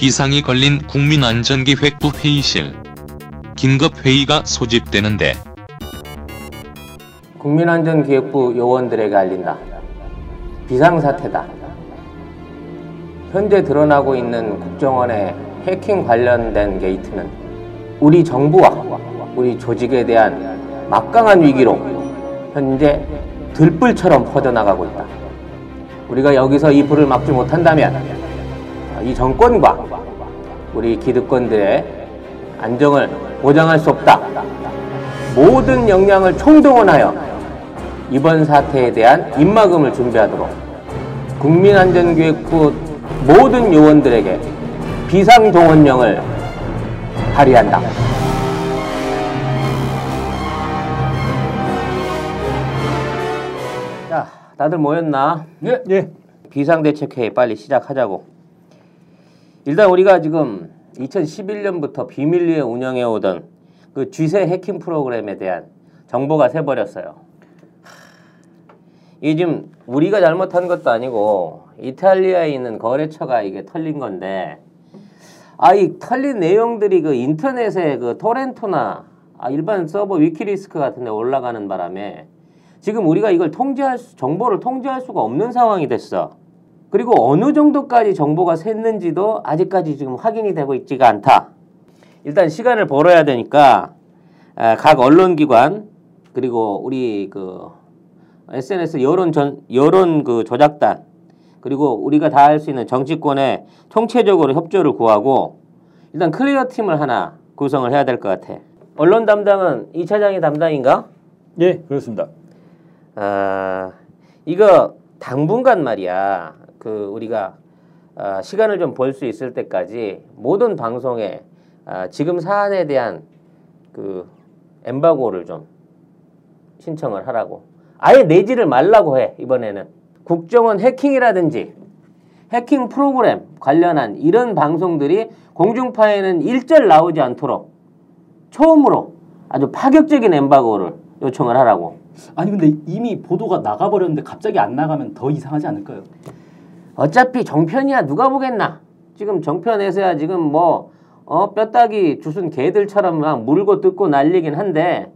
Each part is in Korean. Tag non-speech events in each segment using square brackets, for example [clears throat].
비상이 걸린 국민안전기획부 회의실. 긴급회의가 소집되는데 국민안전기획부 요원들에게 알린다. 비상사태다. 현재 드러나고 있는 국정원의 해킹 관련된 게이트는 우리 정부와 우리 조직에 대한 막강한 위기로 현재 들불처럼 퍼져나가고 있다. 우리가 여기서 이 불을 막지 못한다면 이 정권과 우리 기득권들의 안정을 보장할 수 없다. 모든 역량을 총동원하여 이번 사태에 대한 입막음을 준비하도록 국민안전기획부 모든 요원들에게 비상동원령을 발의한다. 자, 다들 모였나? 예. 예. 비상대책회의 빨리 시작하자고. 일단 우리가 지금 2011년부터 비밀리에 운영해 오던 그 쥐새 해킹 프로그램에 대한 정보가 새버렸어요. 이게 지금 우리가 잘못한 것도 아니고 이탈리아에 있는 거래처가 이게 털린 건데 아 이 털린 내용들이 그 인터넷에 그 토렌토나 아, 일반 서버 위키리스크 같은 데 올라가는 바람에 지금 우리가 이걸 통제할 수, 정보를 통제할 수가 없는 상황이 됐어. 그리고 어느 정도까지 정보가 샜는지도 아직까지 지금 확인이 되고 있지가 않다. 일단 시간을 벌어야 되니까 각 언론기관 그리고 우리 그 SNS 여론 전 여론 그 조작단 그리고 우리가 다 할 수 있는 정치권에 총체적으로 협조를 구하고 일단 클리어 팀을 하나 구성을 해야 될 것 같아. 언론 담당은 이 차장이 담당인가? 예, 그렇습니다. 아 이거 당분간 말이야. 그 우리가 아, 시간을 좀벌수 있을 때까지 모든 방송에 아, 지금 사안에 대한 그 엠바고를 좀 신청을 하라고. 아예 내지를 말라고 해 이번에는 국정원 해킹이라든지 해킹 프로그램 관련한 이런 방송들이 공중파에는 일절 나오지 않도록 처음으로 아주 파격적인 엠바고를 요청을 하라고. 아니 근데 이미 보도가 나가버렸는데 갑자기 안 나가면 더 이상하지 않을까요? 어차피 정편이야 누가 보겠나. 지금 정편에서야 지금 뭐 어, 뼈다귀 주순 개들처럼 막 물고 뜯고 난리긴 한데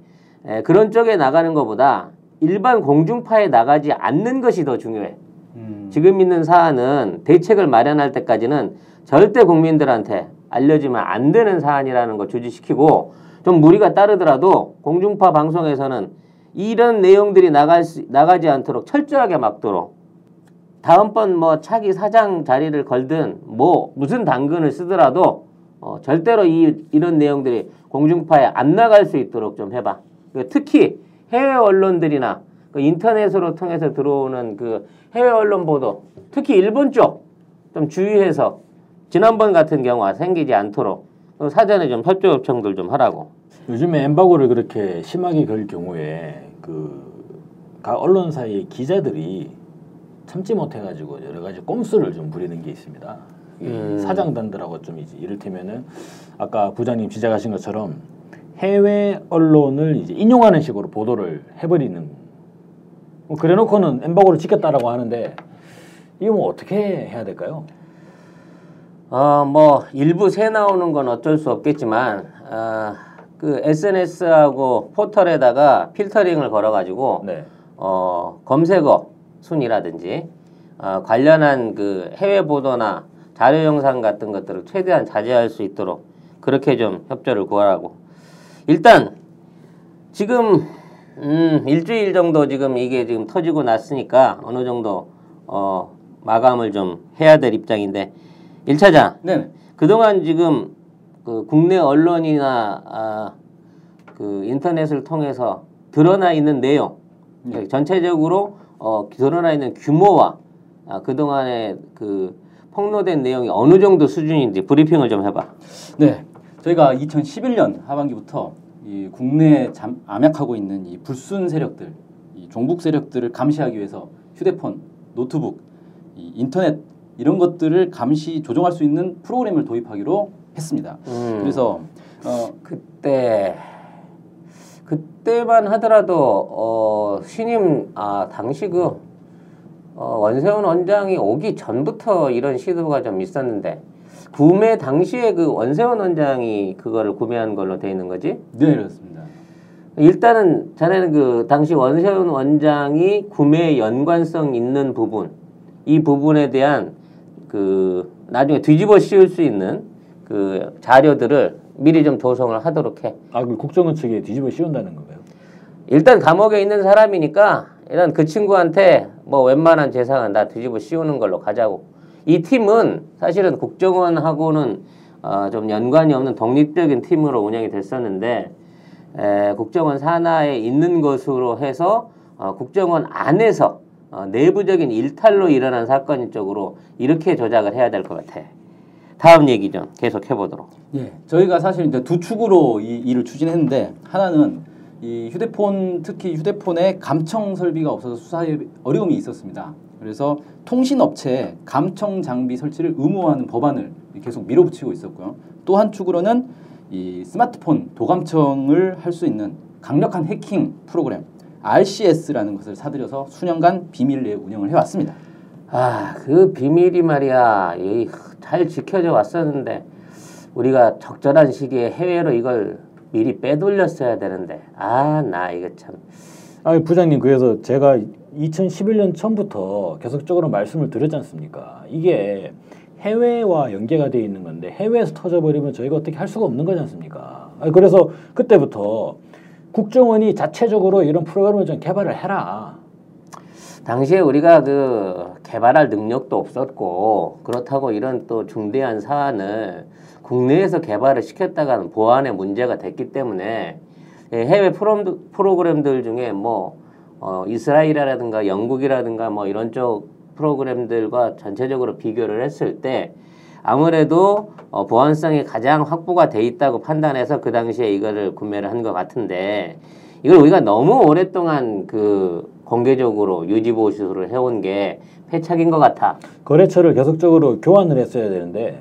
에, 그런 쪽에 나가는 것보다 일반 공중파에 나가지 않는 것이 더 중요해. 음. 지금 있는 사안은 대책을 마련할 때까지는 절대 국민들한테 알려지면 안 되는 사안이라는 걸 주지시키고 좀 무리가 따르더라도 공중파 방송에서는 이런 내용들이 나갈 수, 나가지 않도록 철저하게 막도록 다음번 뭐 차기 사장 자리를 걸든 뭐 무슨 당근을 쓰더라도 어, 절대로 이, 이런 내용들이 공중파에 안 나갈 수 있도록 좀 해봐. 그 특히 해외 언론들이나 그 인터넷으로 통해서 들어오는 그 해외 언론 보도, 특히 일본 쪽 좀 주의해서 지난번 같은 경우가 생기지 않도록 그 사전에 좀 협조 요청들 좀 하라고. 요즘에 엠바고를 그렇게 심하게 걸 경우에 그 각 언론사의 기자들이 참지 못해가지고 여러 가지 꼼수를 좀 부리는 게 있습니다. 이 음. 사장단들하고 좀 이제 이를테면은 아까 부장님 지적하신 것처럼 해외 언론을 이제 인용하는 식으로 보도를 해버리는 뭐 그래놓고는 엠바고를 지켰다라고 하는데 이거 뭐 어떻게 해야 될까요? 어, 뭐 일부 새 나오는 건 어쩔 수 없겠지만 어, 그 SNS하고 포털에다가 필터링을 걸어가지고 네. 어, 검색어 순이라든지 어, 관련한 그 해외 보도나 자료 영상 같은 것들을 최대한 자제할 수 있도록 그렇게 좀 협조를 구하라고. 일단 지금 음, 일주일 정도 지금 이게 지금 터지고 났으니까 어느 정도 어, 마감을 좀 해야 될 입장인데 일차장 네. 그동안 지금 그 국내 언론이나 아, 그 인터넷을 통해서 드러나 있는 내용 네. 전체적으로 어, 드러나 있는 규모와 아, 그동안의 그 폭로된 내용이 어느 정도 수준인지 브리핑을 좀 해봐. 네. 저희가 2011년 하반기부터 이 국내에 잠, 암약하고 있는 이 불순 세력들, 이 종북 세력들을 감시하기 위해서 휴대폰, 노트북, 이 인터넷 이런 것들을 감시 조정할 수 있는 프로그램을 도입하기로 했습니다. 음. 그래서 어, 그때 그때만 하더라도 어, 신임 아 당시 그 어, 원세훈 원장이 오기 전부터 이런 시도가 좀 있었는데 구매 당시에 그 원세훈 원장이 그거를 구매한 걸로 돼 있는 거지? 네, 그렇습니다. 일단은 자네는 그 당시 원세훈 원장이 구매에 연관성 있는 부분 이 부분에 대한 그 나중에 뒤집어 씌울 수 있는 그 자료들을 미리 좀 조성을 하도록 해. 아, 그 국정원 측에 뒤집어 씌운다는 건가요? 일단 감옥에 있는 사람이니까 일단 그 친구한테 뭐 웬만한 재산은 다 뒤집어 씌우는 걸로 가자고. 이 팀은 사실은 국정원하고는 어, 좀 연관이 없는 독립적인 팀으로 운영이 됐었는데 에, 국정원 산하에 있는 것으로 해서 어, 국정원 안에서 어, 내부적인 일탈로 일어난 사건인 쪽으로 이렇게 조작을 해야 될 것 같아. 다음 얘기 좀 계속 해보도록. 예, 저희가 사실 이제 두 축으로 이 일을 추진했는데 하나는 이 휴대폰 특히 휴대폰에 감청 설비가 없어서 수사에 어려움이 있었습니다. 그래서 통신 업체에 감청 장비 설치를 의무화하는 법안을 계속 밀어붙이고 있었고요. 또 한 축으로는 이 스마트폰 도감청을 할 수 있는 강력한 해킹 프로그램 RCS라는 것을 사들여서 수년간 비밀리에 운영을 해왔습니다. 아, 그 비밀이 말이야. 이, 잘 지켜져 왔었는데 우리가 적절한 시기에 해외로 이걸 미리 빼돌렸어야 되는데 아, 나 이거 참. 아, 부장님 그래서 제가 2011년 처음부터 계속적으로 말씀을 드렸지 않습니까? 이게 해외와 연계가 돼 있는 건데 해외에서 터져버리면 저희가 어떻게 할 수가 없는 거지 않습니까? 아, 그래서 그때부터 국정원이 자체적으로 이런 프로그램을 좀 개발을 해라. 당시에 우리가 그 개발할 능력도 없었고 그렇다고 이런 또 중대한 사안을 국내에서 개발을 시켰다가는 보안에 문제가 됐기 때문에 예, 해외 프로그램들 중에 뭐 어, 이스라엘이라든가 영국이라든가 뭐 이런 쪽 프로그램들과 전체적으로 비교를 했을 때 아무래도 어, 보안성이 가장 확보가 돼 있다고 판단해서 그 당시에 이거를 구매를 한 것 같은데 이걸 우리가 너무 오랫동안 그 공개적으로 유지 보수를 해온 게 패착인 것 같아. 거래처를 계속적으로 교환을 했어야 되는데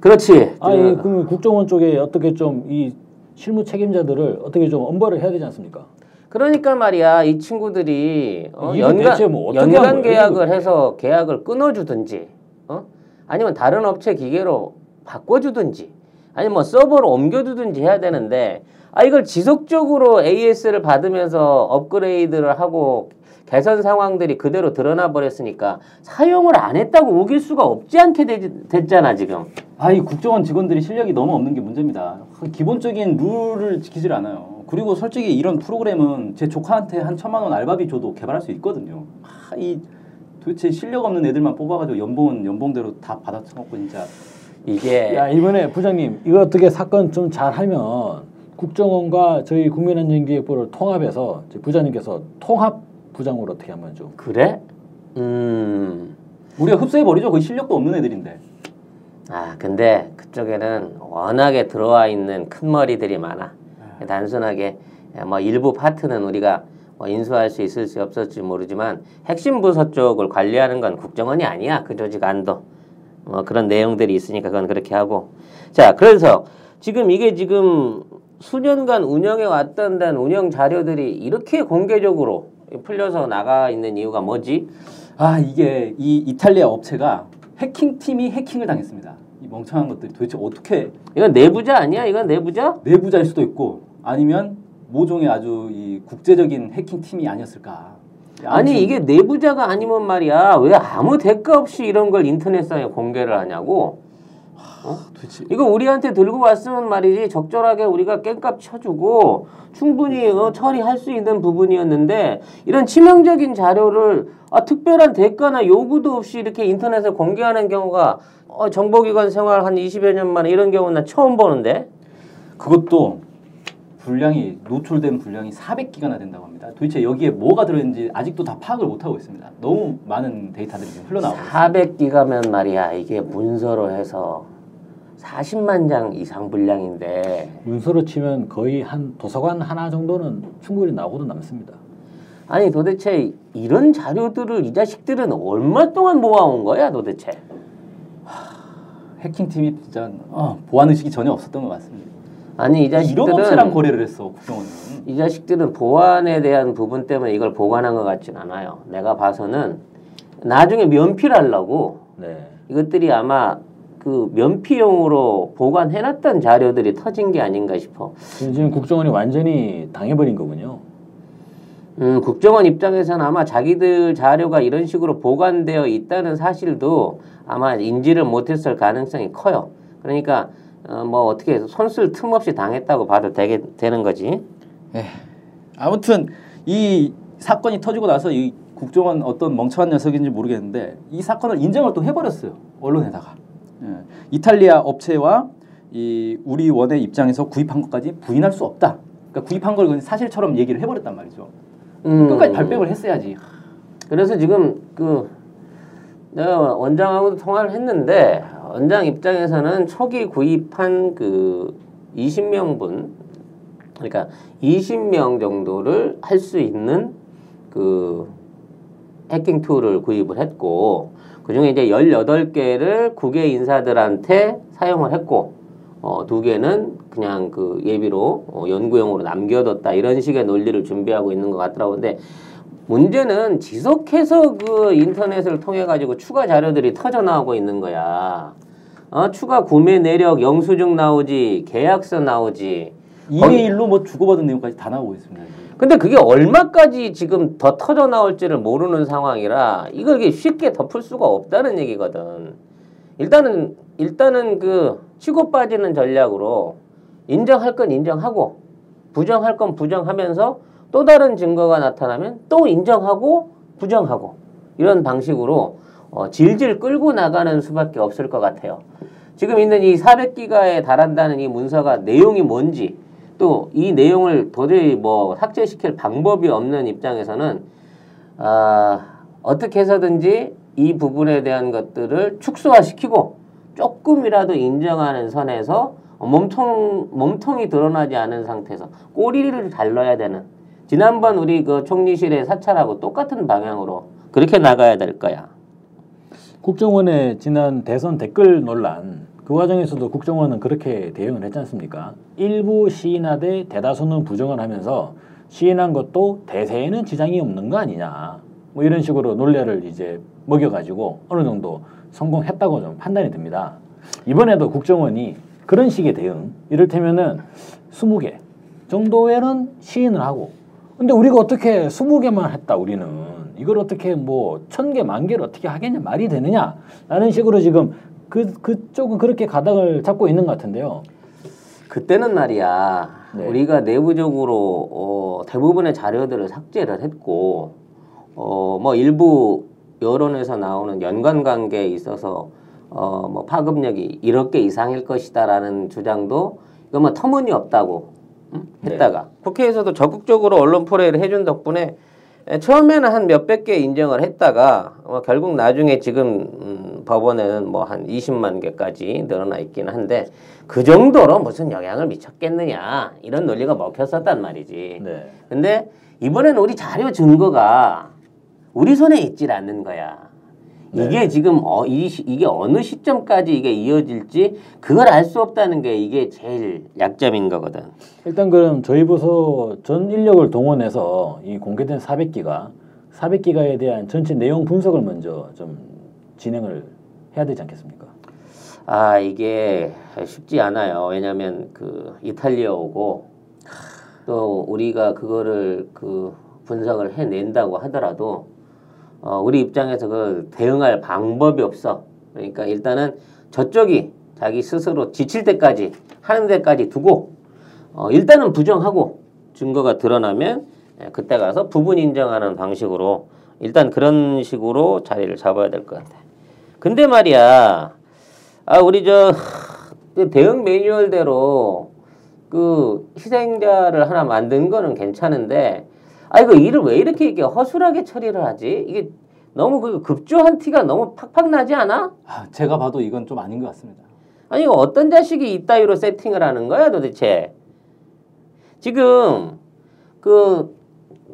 그렇지. 아니 그- 그럼 국정원 쪽에 어떻게 좀 이 실무 책임자들을 어떻게 좀 엄벌을 해야 되지 않습니까? 그러니까 말이야 이 친구들이 어, 연간 뭐 연간 계약을? 해서 계약을 끊어주든지 어? 아니면 다른 업체 기계로 바꿔주든지 아니면 뭐 서버로 옮겨주든지 해야 되는데 아 이걸 지속적으로 AS를 받으면서 업그레이드를 하고 개선 상황들이 그대로 드러나 버렸으니까 사용을 안 했다고 우길 수가 없지 않게 되, 됐잖아 지금. 아, 이 국정원 직원들이 실력이 너무 없는 게 문제입니다. 기본적인 룰을 지키질 않아요. 그리고 솔직히 이런 프로그램은 제 조카한테 한 천만 원 알바비 줘도 개발할 수 있거든요. 아, 이 도대체 실력 없는 애들만 뽑아가지고 연봉은 연봉대로 다 받아쳐먹고 진짜 이게 야 이번에 부장님 이거 어떻게 사건 좀 잘하면 국정원과 저희 국민안전기획부를 통합해서 부장님께서 통합 부장으로 어떻게 한번 좀 그래? 음. 우리가 흡수해 버리죠. 거의 실력도 없는 애들인데. 아, 근데 그쪽에는 워낙에 들어와 있는 큰 머리들이 많아. 단순하게 뭐 일부 파트는 우리가 뭐 인수할 수 있을지 없을지 모르지만 핵심 부서 쪽을 관리하는 건 국정원이 아니야. 그 조직 안도. 뭐 그런 내용들이 있으니까 그건 그렇게 하고. 자, 그래서 지금 이게 지금 수년간 운영해 왔던 운영 자료들이 이렇게 공개적으로 풀려서 나가 있는 이유가 뭐지? 아 이게 이 이탈리아 업체가 해킹 팀이 해킹을 당했습니다. 이 멍청한 것들이 도대체 어떻게 이건 내부자 아니야? 이건 내부자? 내부자일 수도 있고 아니면 모종의 아주 이 국제적인 해킹 팀이 아니었을까. 아니 이게 내부자가 아니면 말이야 왜 아무 대가 없이 이런 걸 인터넷상에 공개를 하냐고 도대체 이거 우리한테 들고 왔으면 말이지 적절하게 우리가 깽값 쳐주고 충분히 어, 처리할 수 있는 부분이었는데 이런 치명적인 자료를 아, 특별한 대가나 요구도 없이 이렇게 인터넷에 공개하는 경우가 어, 정보기관 생활 한 20여 년 만에 이런 경우는 나 처음 보는데 그것도 분량이 노출된 분량이 400기가나 된다고 합니다. 도대체 여기에 뭐가 들어있는지 아직도 다 파악을 못 하고 있습니다. 너무 많은 데이터들이 지금 흘러나오고 있어요. 400기가면 말이야 이게 문서로 해서 40만 장 이상 분량인데 문서로 치면 거의 한 도서관 하나 정도는 충분히 나오고도 남습니다. 아니 도대체 이런 자료들을 이 자식들은 얼마 동안 모아온 거야 도대체? 해킹 팀이 진짜 어, 보안 의식이 전혀 없었던 것 같습니다. 아니 이 이런 업체랑 자식들은 거래를 했어 국정원은. 이 자식들은 보안에 대한 부분 때문에 이걸 보관한 것 같진 않아요. 내가 봐서는 나중에 면피하려고 네. 이것들이 아마 그 면피용으로 보관해놨던 자료들이 터진 게 아닌가 싶어. 지금 국정원이 완전히 당해버린 거군요. 음, 국정원 입장에서는 아마 자기들 자료가 이런 식으로 보관되어 있다는 사실도 아마 인지를 못했을 가능성이 커요. 그러니까 어, 뭐 어떻게 해서 손쓸 틈 없이 당했다고 봐도 되게 되는 거지. 예. 아무튼 이 사건이 터지고 나서 이 국정원 어떤 멍청한 녀석인지 모르겠는데 이 사건을 인정을 또 해버렸어요 언론에다가 예. 이탈리아 업체와 이 우리 원의 입장에서 구입한 것까지 부인할 수 없다. 그러니까 구입한 걸 사실처럼 얘기를 해버렸단 말이죠. 음, 끝까지 발뺌을 했어야지. 그래서 지금 그 내가 원장하고도 통화를 했는데 원장 입장에서는 초기 구입한 그 20명분 그러니까 20명 정도를 할 수 있는 그 해킹 툴을 구입을 했고 그중에 이제 18개를 국외 인사들한테 사용을 했고 어, 두 개는 그냥 그 예비로 어, 연구용으로 남겨뒀다 이런 식의 논리를 준비하고 있는 것 같더라고 근데 문제는 지속해서 그 인터넷을 통해 가지고 추가 자료들이 터져 나오고 있는 거야. 어, 추가 구매 내역 영수증 나오지, 계약서 나오지. 이메일로 뭐 주고받은 내용까지 다 나오고 있습니다. 근데 그게 얼마까지 지금 더 터져 나올지를 모르는 상황이라 이걸 이게 쉽게 덮을 수가 없다는 얘기거든. 일단은 일단은 그 치고 빠지는 전략으로 인정할 건 인정하고 부정할 건 부정하면서 또 다른 증거가 나타나면 또 인정하고 부정하고 이런 방식으로 어, 질질 끌고 나가는 수밖에 없을 것 같아요. 지금 있는 이 400기가에 달한다는 이 문서가 내용이 뭔지 또 이 내용을 도저히 뭐 삭제시킬 방법이 없는 입장에서는 아, 어떻게 해서든지 이 부분에 대한 것들을 축소화시키고 조금이라도 인정하는 선에서 몸통 몸통이 드러나지 않은 상태에서 꼬리를 잘라야 되는 지난번 우리 그 총리실의 사찰하고 똑같은 방향으로 그렇게 나가야 될 거야. 국정원의 지난 대선 댓글 논란 그 과정에서도 국정원은 그렇게 대응을 했지 않습니까? 일부 시인하되 대다수는 부정을 하면서 시인한 것도 대세에는 지장이 없는 거 아니냐 뭐 이런 식으로 논리를 이제 먹여가지고 어느 정도 성공했다고 좀 판단이 듭니다. 이번에도 국정원이 그런 식의 대응 이를테면은 20개 정도에는 시인을 하고 근데 우리가 어떻게 20개만 했다 우리는 이걸 어떻게 뭐 천 개 만 개를 어떻게 하겠냐 말이 되느냐 라는 식으로 지금 그 그쪽은 그렇게 가닥을 잡고 있는 것 같은데요. 그때는 말이야 네. 우리가 내부적으로 어, 대부분의 자료들을 삭제를 했고 어, 뭐 일부 여론에서 나오는 연관 관계에 있어서 어, 뭐 파급력이 이렇게 이상일 것이다라는 주장도 이거 뭐 터무니없다고 응? 네. 했다가 국회에서도 적극적으로 언론 포레이를 해준 덕분에 에, 처음에는 한 몇백 개 인정을 했다가 어, 결국 나중에 지금 음, 법원에는 뭐 한 20만 개까지 늘어나 있기는 한데 그 정도로 무슨 영향을 미쳤겠느냐 이런 논리가 먹혔었단 말이지. 네. 근데 이번에는 우리 자료 증거가 우리 손에 있질 않는 거야. 네. 이게 지금 어, 이, 시- 이게 어느 시점까지 이게 이어질지 그걸 알 수 없다는 게 이게 제일 약점인 거거든. 일단 그럼 저희 부서 전 인력을 동원해서 이 공개된 400기가 400기가에 대한 전체 내용 분석을 먼저 좀 진행을 해야 되지 않겠습니까? 아 이게 쉽지 않아요. 왜냐하면 그 이탈리아어고 또 우리가 그거를 그 분석을 해낸다고 하더라도 어, 우리 입장에서 그 대응할 방법이 없어. 그러니까 일단은 저쪽이 자기 스스로 지칠 때까지 하는 데까지 두고 어, 일단은 부정하고 증거가 드러나면 예, 그때 가서 부분 인정하는 방식으로 일단 그런 식으로 자리를 잡아야 될 것 같아. 근데 말이야, 아 우리 저그 대응 매뉴얼대로 그 희생자를 하나 만든 거는 괜찮은데, 아 이거 일을 왜 이렇게 이게 허술하게 처리를 하지? 이게 너무 그 급조한 티가 너무 팍팍 나지 않아? 아, 제가 봐도 이건 좀 아닌 것 같습니다. 아니 이거 어떤 자식이 이따위로 세팅을 하는 거야 도대체? 지금 그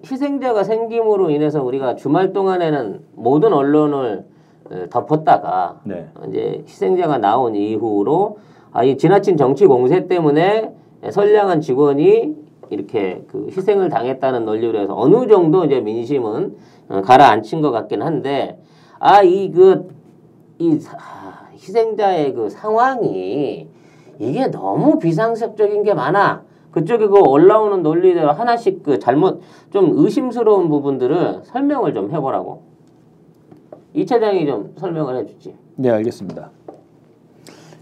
희생자가 생김으로 인해서 우리가 주말 동안에는 모든 언론을 어, 덮었다가 네. 이제 희생자가 나온 이후로 아, 이 지나친 정치 공세 때문에 선량한 직원이 이렇게 그 희생을 당했다는 논리로 해서 어느 정도 이제 민심은 어, 가라앉힌 것 같긴 한데 아 이 그이 희생자의 그 상황이 이게 너무 비상식적인 게 많아. 그쪽에 그 올라오는 논리들 하나씩 그 잘못 좀 의심스러운 부분들을 설명을 좀 해보라고. 이 차장이 좀 설명을 해주지. 네, 알겠습니다.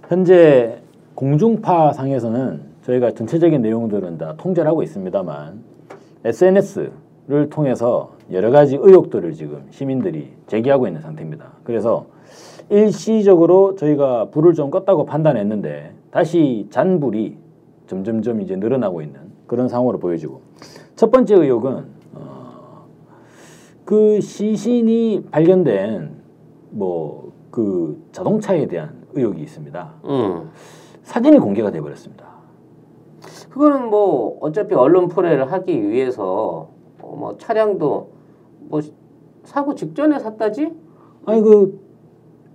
현재 공중파 상에서는 저희가 전체적인 내용들은 다 통제를 하고 있습니다만 SNS를 통해서 여러 가지 의혹들을 지금 시민들이 제기하고 있는 상태입니다. 그래서 일시적으로 저희가 불을 좀 껐다고 판단했는데 다시 잔불이 점점점 이제 늘어나고 있는 그런 상황으로 보여지고 첫 번째 의혹은 어, 그 시신이 발견된 뭐 그 자동차에 대한 의혹이 있습니다. 음. 사진이 공개가 돼 버렸습니다. 그거는 뭐 어차피 언론 포례를 하기 위해서 어, 뭐 차량도 뭐 사고 직전에 샀다지? 아니 그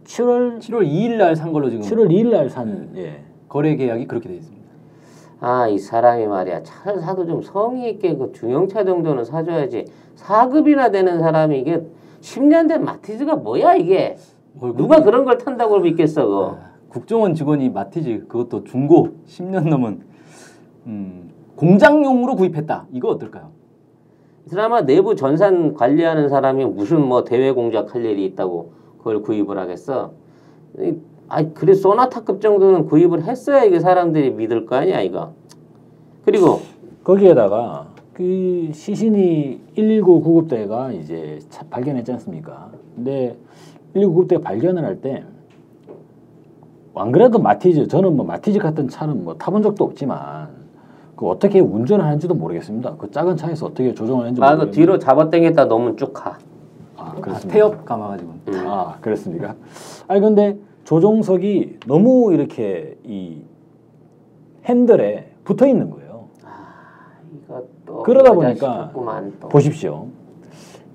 7월 7월 2일 날 산 걸로 지금 7월 2일 날산 예. 거래 계약이 그렇게 돼 있습니다. 아, 이 사람이 말이야. 차를 사도 좀 성의 있게 그 중형차 정도는 사줘야지. 4급이나 되는 사람이 이게 10년 된 마티즈가 뭐야, 이게? 뭘 누가 그런 걸 탄다고 믿겠어, 그거. 아, 국정원 직원이 마티즈 그것도 중고 10년 넘은 음, 공장용으로 구입했다. 이거 어떨까요? 이 사람아 내부 전산 관리하는 사람이 무슨 뭐 대외 공작 할 일이 있다고 그걸 구입을 하겠어? 이- 아이 그래 소나타급 정도는 구입을 했어야 이게 사람들이 믿을 거 아니야 이거. 그리고 거기에다가 그 시신이 119 구급대가 이제 차- 발견했지 않습니까? 근데 119 구급대 발견을 할 때 안 그래도 마티즈 저는 뭐 마티즈 같은 차는 뭐 타본 적도 없지만 그 어떻게 운전을 하는지도 모르겠습니다. 그 작은 차에서 어떻게 조정을 하는지 아 그 뒤로 잡아당겼다 놓으면 쭉 가. 아, 아, 그렇습니다. 태엽 감아가지고 음. 아 그렇습니까? 아니 근데 조종석이 너무 이렇게 이 핸들에 붙어 있는 거예요. 이것도 그러다 여자 보니까. 보십시오.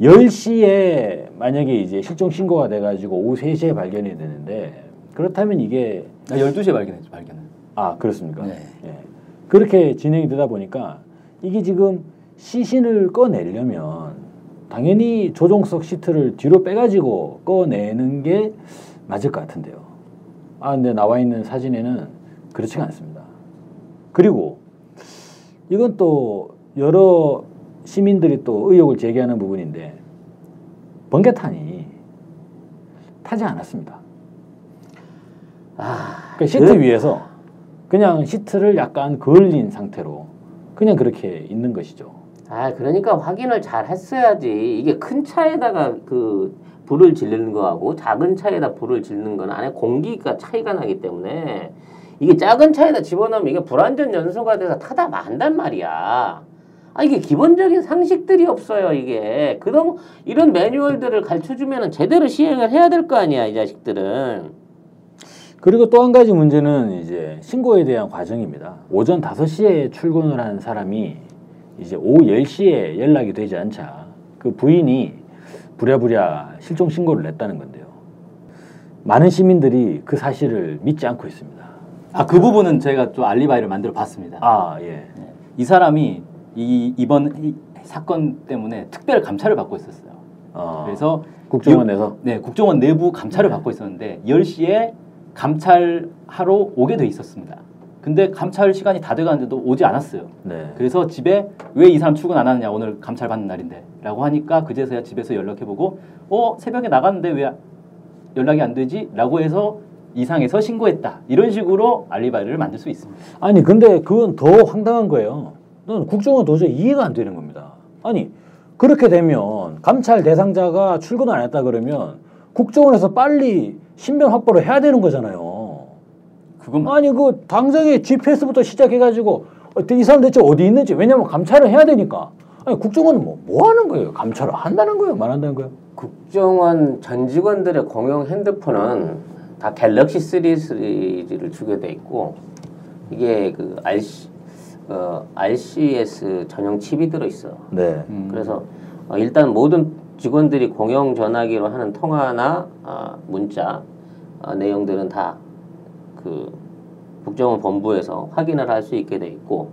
10시에 만약에 이제 실종 신고가 돼 가지고 오후 3시에 발견이 되는데 그렇다면 이게 아, 12시에 발견했죠. 발견을. 아 그렇습니까? 네. 예. 그렇게 진행이 되다 보니까 이게 지금 시신을 꺼내려면 당연히 조종석 시트를 뒤로 빼가지고 꺼내는 게 맞을 것 같은데요. 아 근데 나와 있는 사진에는 그렇지가 않습니다. 그리고 이건 또 여러 시민들이 또 의혹을 제기하는 부분인데 번개탄이 타지 않았습니다. 아, 그러니까 시트 그- 위에서 그냥 시트를 약간 그을린 상태로 그냥 그렇게 있는 것이죠. 아 그러니까 확인을 잘 했어야지. 이게 큰 차에다가 그 불을 지르는 거하고 작은 차에다 불을 지르는 건 안에 공기가 차이가 나기 때문에 이게 작은 차에다 집어넣으면 이게 불완전 연소가 돼서 타다 만단 말이야. 아 이게 기본적인 상식들이 없어요 이게. 그럼 이런 매뉴얼들을 가르쳐주면은 제대로 시행을 해야 될 거 아니야 이 자식들은. 그리고 또 한 가지 문제는 이제 신고에 대한 과정입니다. 오전 5시에 출근을 한 사람이 이제 오후 10시에 연락이 되지 않자 그 부인이 부랴부랴 실종 신고를 냈다는 건데요. 많은 시민들이 그 사실을 믿지 않고 있습니다. 아, 그 부분은 제가 좀 알리바이를 만들어 봤습니다. 아, 예. 이 사람이 이 이번 이 사건 때문에 특별 감찰을 받고 있었어요. 어, 그래서 국정원에서 네, 국정원 내부 감찰을 받고 있었는데 10시에 감찰하러 오게 돼 있었습니다. 근데 감찰 시간이 다 돼가는데도 오지 않았어요. 네. 그래서 집에 왜 이 사람 출근 안 하느냐 오늘 감찰 받는 날인데 라고 하니까 그제서야 집에서 연락해보고 어 새벽에 나갔는데 왜 연락이 안 되지? 라고 해서 이상해서 신고했다 이런 식으로 알리바이를 만들 수 있습니다 아니 근데 그건 더 황당한 거예요. 난 국정원 도저히 이해가 안 되는 겁니다. 아니 그렇게 되면 감찰 대상자가 출근 안 했다 그러면 국정원에서 빨리 신변 확보를 해야 되는 거잖아요. 그건 아니 그 당장에 GPS부터 시작해가지고 어, 이 사람 대체 어디 있는지 왜냐면 감찰을 해야 되니까. 아니 국정원은 뭐, 뭐 하는 거예요? 감찰을 한다는 거예요? 말 한다는 거예요? 국정원 전 직원들의 공용 핸드폰은 다 갤럭시 3 시리즈를 주게 돼 있고 이게 그 RC, 어, RCS 전용 칩이 들어 있어. 네. 음, 그래서 어, 일단 모든 직원들이 공용 전화기로 하는 통화나 어, 문자 어, 내용들은 다 그 국정원 본부에서 확인을 할 수 있게 돼 있고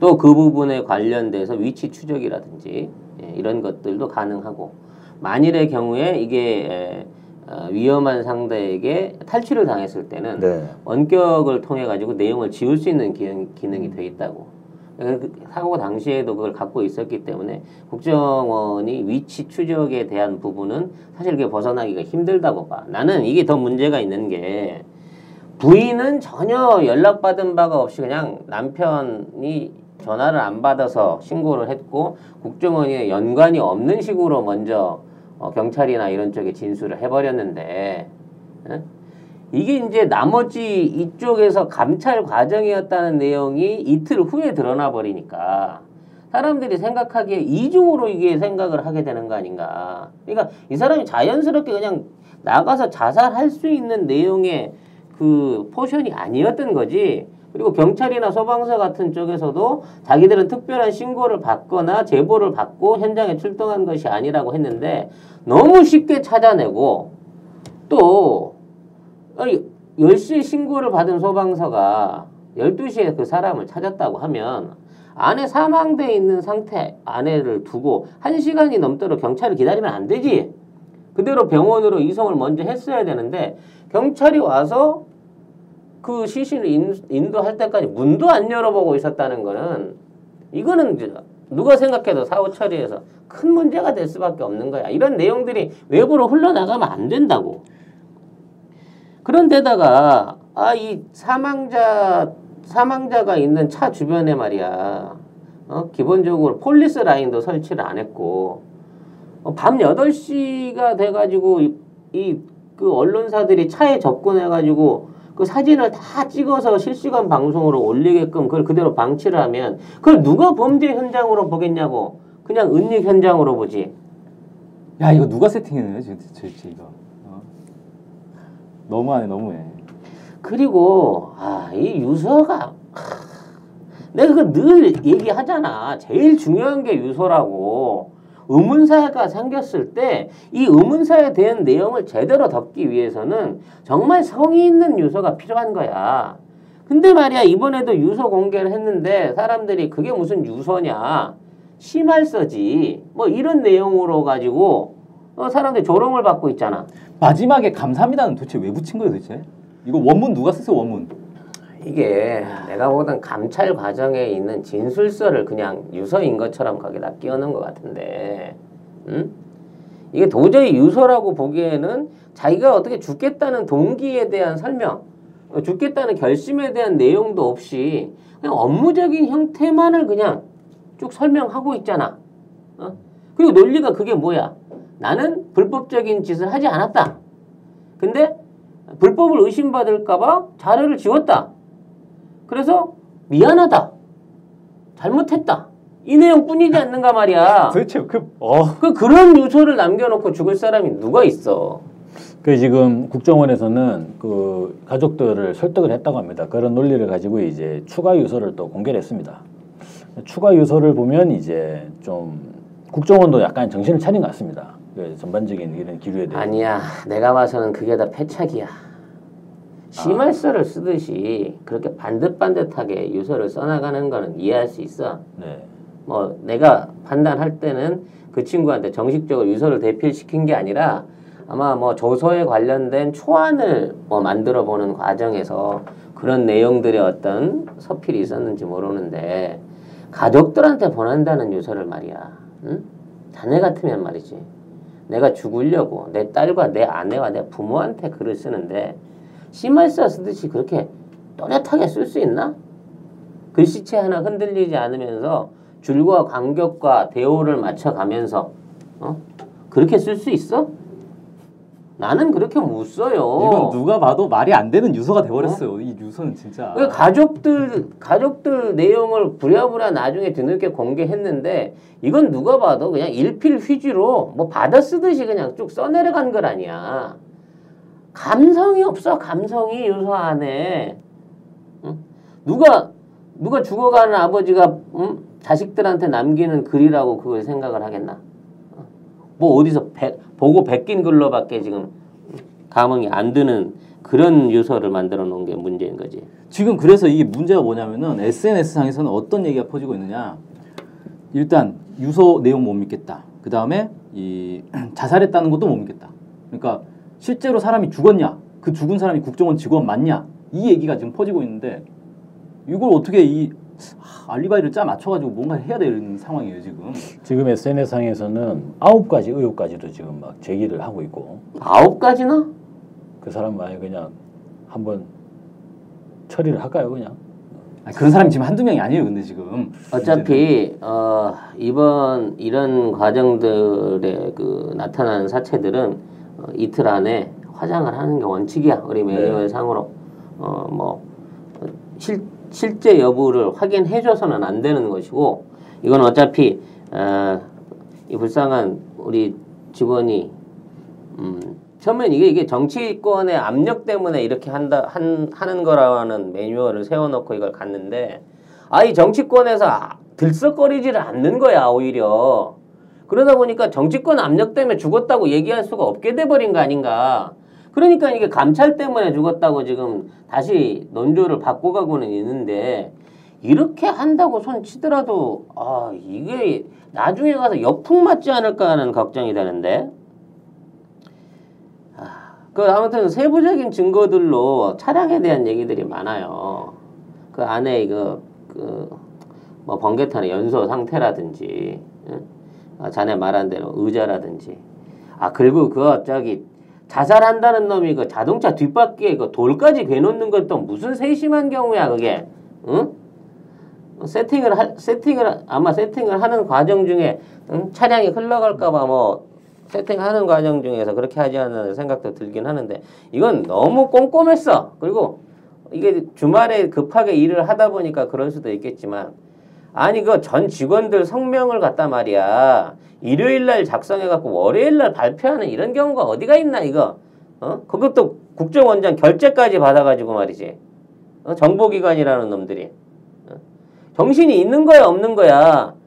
또 그 부분에 관련돼서 위치 추적이라든지 예, 이런 것들도 가능하고 만일의 경우에 이게 에, 어, 위험한 상대에게 탈취를 당했을 때는 네. 원격을 통해 가지고 내용을 지울 수 있는 기능, 기능이 돼 있다고. 그 사고 당시에도 그걸 갖고 있었기 때문에 국정원이 위치 추적에 대한 부분은 사실 그게 벗어나기가 힘들다고 봐. 나는 이게 더 문제가 있는 게 부인은 전혀 연락받은 바가 없이 그냥 남편이 전화를 안 받아서 신고를 했고 국정원이 연관이 없는 식으로 먼저 어, 경찰이나 이런 쪽에 진술을 해버렸는데 예? 이게 이제 나머지 이쪽에서 감찰 과정이었다는 내용이 이틀 후에 드러나 버리니까 사람들이 생각하기에 이중으로 이게 생각을 하게 되는 거 아닌가. 그러니까 이 사람이 자연스럽게 그냥 나가서 자살할 수 있는 내용의 그 포션이 아니었던 거지. 그리고 경찰이나 소방서 같은 쪽에서도 자기들은 특별한 신고를 받거나 제보를 받고 현장에 출동한 것이 아니라고 했는데 너무 쉽게 찾아내고 또 아니 10시에 신고를 받은 소방서가 12시에 그 사람을 찾았다고 하면 안에 사망돼 있는 상태 아내를 두고 1시간이 넘도록 경찰을 기다리면 안 되지. 그대로 병원으로 이송을 먼저 했어야 되는데 경찰이 와서 그 시신을 인, 인도할 때까지 문도 안 열어보고 있었다는 거는 이거는 누가 생각해도 사후 처리에서 큰 문제가 될 수밖에 없는 거야. 이런 내용들이 외부로 흘러나가면 안 된다고. 그런데다가 아 이 사망자 사망자가 있는 차 주변에 말이야. 어? 기본적으로 폴리스 라인도 설치를 안 했고 어, 밤 8시가 돼 가지고 이그 언론사들이 차에 접근해 가지고 그 사진을 다 찍어서 실시간 방송으로 올리게끔 그걸 그대로 방치를 하면 그걸 누가 범죄 현장으로 보겠냐고 그냥 은닉 현장으로 보지. 야 이거 누가 세팅했네요 도대체 이거 어? 너무하네 너무해 그리고 아 이 유서가 하, 내가 그늘 얘기하잖아. 제일 중요한 게 유서라고. 의문사가 생겼을 때 이 의문사에 대한 내용을 제대로 덮기 위해서는 정말 성의 있는 유서가 필요한 거야. 근데 말이야 이번에도 유서 공개를 했는데 사람들이 그게 무슨 유서냐 심할서지 뭐 이런 내용으로 가지고 어, 사람들이 조롱을 받고 있잖아. 마지막에 감사합니다는 도대체 왜 붙인 거예요 도대체 이거 원문 누가 쓰세요 원문 이게 내가 보던 감찰 과정에 있는 진술서를 그냥 유서인 것처럼 거기다 끼워넣은 것 같은데, 응? 이게 도저히 유서라고 보기에는 자기가 어떻게 죽겠다는 동기에 대한 설명, 어, 죽겠다는 결심에 대한 내용도 없이 그냥 업무적인 형태만을 그냥 쭉 설명하고 있잖아. 어? 그리고 논리가 그게 뭐야? 나는 불법적인 짓을 하지 않았다. 근데 불법을 의심받을까봐 자료를 지웠다. 그래서 미안하다. 잘못했다. 이 내용뿐이지 않는가 말이야. 도대체 그 어. 그 그런 유서를 남겨놓고 죽을 사람이 누가 있어? 그 지금 국정원에서는 그 가족들을 설득을 했다고 합니다. 그런 논리를 가지고 이제 추가 유서를 또 공개를 했습니다. 추가 유서를 보면 이제 좀 국정원도 약간 정신을 차린 것 같습니다. 그 전반적인 이런 기류에 대해. 아니야. 내가 봐서는 그게 다 패착이야. 심할서를 쓰듯이 그렇게 반듯반듯하게 유서를 써나가는 거는 이해할 수 있어. 네. 뭐 내가 판단할 때는 그 친구한테 정식적으로 유서를 대필시킨 게 아니라 아마 뭐 조서에 관련된 초안을 뭐 만들어 보는 과정에서 그런 내용들의 어떤 서필이 있었는지 모르는데 가족들한테 보낸다는 유서를 말이야. 응? 자네 같으면 말이지. 내가 죽으려고 내 딸과 내 아내와 내 부모한테 글을 쓰는데 심할서 쓰듯이 그렇게 또렷하게 쓸 수 있나? 글씨체 하나 흔들리지 않으면서 줄과 간격과 대오를 맞춰가면서 어? 그렇게 쓸 수 있어? 나는 그렇게 못 써요. 이건 누가 봐도 말이 안 되는 유서가 돼버렸어요 이 유서는 진짜 그 가족들 가족들 내용을 부랴부랴 나중에 뒤늦게 공개했는데 이건 누가 봐도 그냥 일필휘지로 뭐 받아 쓰듯이 그냥 쭉 써내려간 걸 아니야. 감성이 없어 감성이 유서 안에 응? 누가 누가 죽어가는 아버지가 응? 자식들한테 남기는 글이라고 그걸 생각을 하겠나? 어? 뭐 어디서 배, 보고 베낀 글로밖에 지금 감흥이 안 드는 그런 유서를 만들어 놓은 게 문제인 거지. 지금 그래서 이게 문제가 뭐냐면은 SNS 상에서는 어떤 얘기가 퍼지고 있느냐. 일단 유서 내용 못 믿겠다. 그 다음에 이 [clears throat] 자살했다는 것도 못 믿겠다. 그러니까 실제로 사람이 죽었냐? 그 죽은 사람이 국정원 직원 맞냐? 이 얘기가 지금 퍼지고 있는데 이걸 어떻게 이 하, 알리바이를 짜 맞춰가지고 뭔가 해야 되는 상황이에요 지금. 지금 SNS상에서는 아홉 가지 의혹까지도 지금 막 제기를 하고 있고 아홉 가지나? 그 사람 만약 그냥 한번 처리를 할까요 그냥? 아니, 그런 사람이 지금 한두 명이 아니에요 근데 지금. 어차피 어, 이번 이런 과정들의 그 나타나는 사체들은 어, 이틀 안에 화장을 하는 게 원칙이야 우리 매뉴얼 상으로 어뭐 실 실제 여부를 확인해줘서는 안 되는 것이고 이건 어차피 어, 이 불쌍한 우리 직원이 음, 처음엔 이게 이게 정치권의 압력 때문에 이렇게 한다 한, 하는 거라는 매뉴얼을 세워놓고 이걸 갔는데 아 이 정치권에서 아, 들썩거리지를 않는 거야 오히려. 그러다 보니까 정치권 압력 때문에 죽었다고 얘기할 수가 없게 돼버린 거 아닌가 그러니까 이게 감찰 때문에 죽었다고 지금 다시 논조를 바꿔가고는 있는데 이렇게 한다고 손 치더라도 아 이게 나중에 가서 역풍 맞지 않을까 하는 걱정이 되는데 아, 그 아무튼 세부적인 증거들로 차량에 대한 얘기들이 많아요. 그 안에 이거 그뭐 번개탄의 연소 상태라든지 응? 아, 자네 말한 대로 의자라든지 아 그리고 그거 저기 자살한다는 놈이 그 자동차 뒷바퀴에 그 돌까지 괴놓는 것도 무슨 세심한 경우야 그게 응? 세팅을 할 세팅을 아마 세팅을 하는 과정 중에 응? 차량이 흘러갈까봐 뭐 세팅하는 과정 중에서 그렇게 하지 않는 생각도 들긴 하는데 이건 너무 꼼꼼했어 그리고 이게 주말에 급하게 일을 하다 보니까 그럴 수도 있겠지만 아니 그 전 직원들 성명을 갖다 말이야 일요일 날 작성해 갖고 월요일 날 발표하는 이런 경우가 어디가 있나 이거 어 그것도 국정원장 결재까지 받아가지고 말이지 어? 정보기관이라는 놈들이 어? 정신이 있는 거야 없는 거야 어?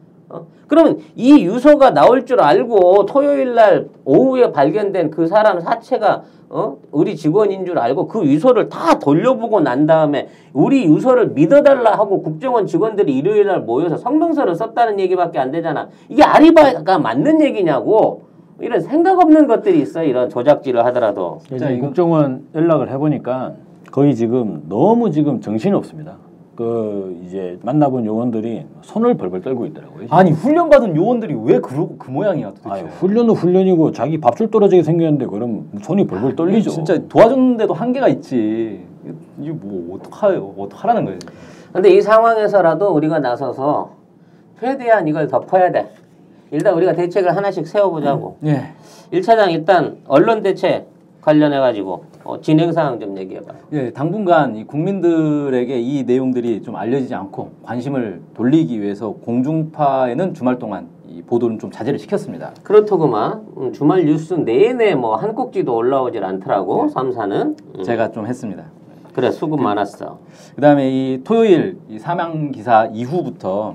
그러면 이 유서가 나올 줄 알고 토요일 날 오후에 발견된 그 사람 사체가 어? 우리 직원인 줄 알고 그 유서를 다 돌려보고 난 다음에 우리 유서를 믿어달라 하고 국정원 직원들이 일요일 날 모여서 성명서를 썼다는 얘기밖에 안 되잖아. 이게 아리바가 맞는 얘기냐고. 이런 생각 없는 것들이 있어. 이런 조작질을 하더라도. 국정원 연락을 해보니까 거의 지금 너무 지금 정신이 없습니다. 그 이제 만나본 요원들이 손을 벌벌 떨고 있더라고요. 아니 훈련 받은 요원들이 왜 그러고 그 모양이야 도대체. 아유, 훈련은 훈련이고 자기 밥줄 떨어지게 생겼는데 그럼 손이 벌벌 떨리죠. 진짜 도와줬는데도 한계가 있지. 이게 뭐 어떡해요? 어떡하라는 거예요? 근데 이 상황에서라도 우리가 나서서 최대한 이걸 덮어야 돼. 일단 우리가 대책을 하나씩 세워보자고. 예. 일차장 일단 언론 대책 관련해 가지고 어, 진행 사항 좀 얘기해봐. 예, 당분간 이 국민들에게 이 내용들이 좀 알려지지 않고 관심을 돌리기 위해서 공중파에는 주말 동안 이 보도는 좀 자제를 시켰습니다. 그렇더구만 음, 주말 뉴스 내내 뭐 한 꼭지도 올라오질 않더라고 삼사는 음. 제가 좀 했습니다. 그래 수고 많았어. 그다음에 이 토요일 이 사망 기사 이후부터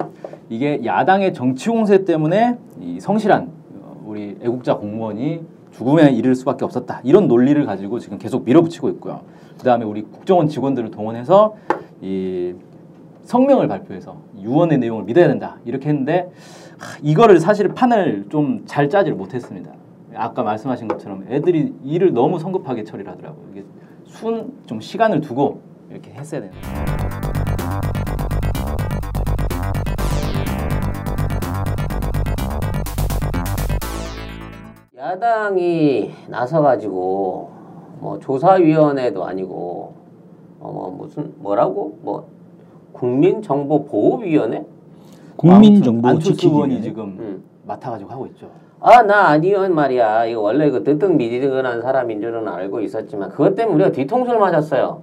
이게 야당의 정치 공세 때문에 이 성실한 어, 우리 애국자 공무원이 죽음에 이를 수밖에 없었다 이런 논리를 가지고 지금 계속 밀어붙이고 있고요. 그 다음에 우리 국정원 직원들을 동원해서 이 성명을 발표해서 유언의 내용을 믿어야 된다 이렇게 했는데 하, 이거를 사실 판을 좀 잘 짜지를 못했습니다. 아까 말씀하신 것처럼 애들이 일을 너무 성급하게 처리를 하더라고요. 이게 순 좀 시간을 두고 이렇게 했어야 되는. 야당이 나서가지고 뭐 조사위원회도 아니고 어, 뭐 무슨 뭐라고 뭐 국민정보보호위원회? 국민정보 안철수 지키기 의원이 위해. 지금 음. 맡아가지고 하고 있죠. 아나 아니원 말이야. 이거 원래 그 뜨뜻 미지근한 사람인 줄은 알고 있었지만 그것 때문에 우리가 뒤통수를 맞았어요.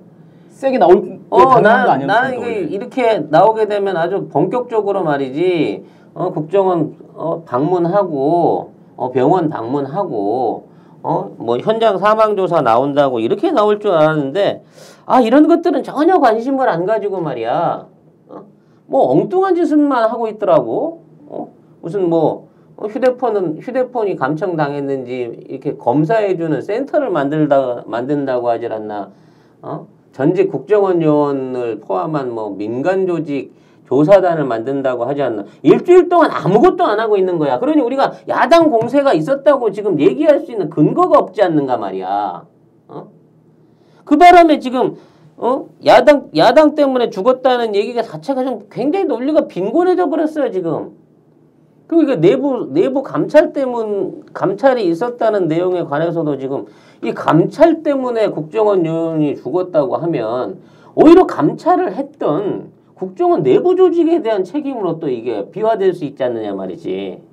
세게 나올 게 어, 나, 아니었습니까? 나는 이게? 이렇게 나오게 되면 아주 본격적으로 말이지, 어, 국정원, 어, 방문하고, 어, 병원 방문하고, 어, 뭐, 현장 사망조사 나온다고 이렇게 나올 줄 알았는데, 아, 이런 것들은 전혀 관심을 안 가지고 말이야. 어, 뭐, 엉뚱한 짓을만 하고 있더라고. 어, 무슨 뭐, 어, 휴대폰은, 휴대폰이 감청당했는지 이렇게 검사해주는 센터를 만들다, 만든다고 하질 않나. 어? 전직 국정원 요원을 포함한 뭐 민간 조직 조사단을 만든다고 하지 않나. 일주일 동안 아무것도 안 하고 있는 거야. 그러니 우리가 야당 공세가 있었다고 지금 얘기할 수 있는 근거가 없지 않는가 말이야. 어? 그 바람에 지금 어? 야당 야당 때문에 죽었다는 얘기가 자체가 좀 굉장히 논리가 빈곤해져 버렸어요, 지금. 그리고 이게 내부 내부 감찰 때문 감찰이 있었다는 내용에 관해서도 지금 이 감찰 때문에 국정원 요원이 죽었다고 하면 오히려 감찰을 했던 국정원 내부 조직에 대한 책임으로 또 이게 비화될 수 있지 않느냐 말이지.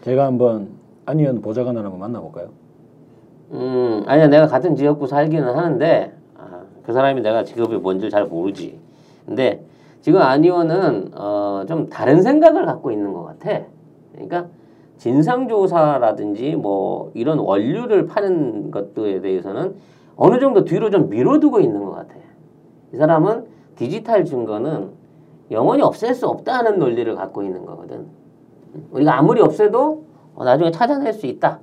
제가 한번 안 의원 보좌관을 한번 만나볼까요? 음, 아니야 내가 같은 지역구 살기는 하는데 아, 그 사람이 내가 직업이 뭔지 잘 모르지. 근데 지금 안 의원은 어, 좀 다른 생각을 갖고 있는 것 같아. 그러니까 진상조사라든지 뭐 이런 원료를 파는 것들에 대해서는 어느 정도 뒤로 좀 미뤄두고 있는 것 같아. 이 사람은 디지털 증거는 영원히 없앨 수 없다는 논리를 갖고 있는 거거든. 우리가 아무리 없애도 어, 나중에 찾아낼 수 있다.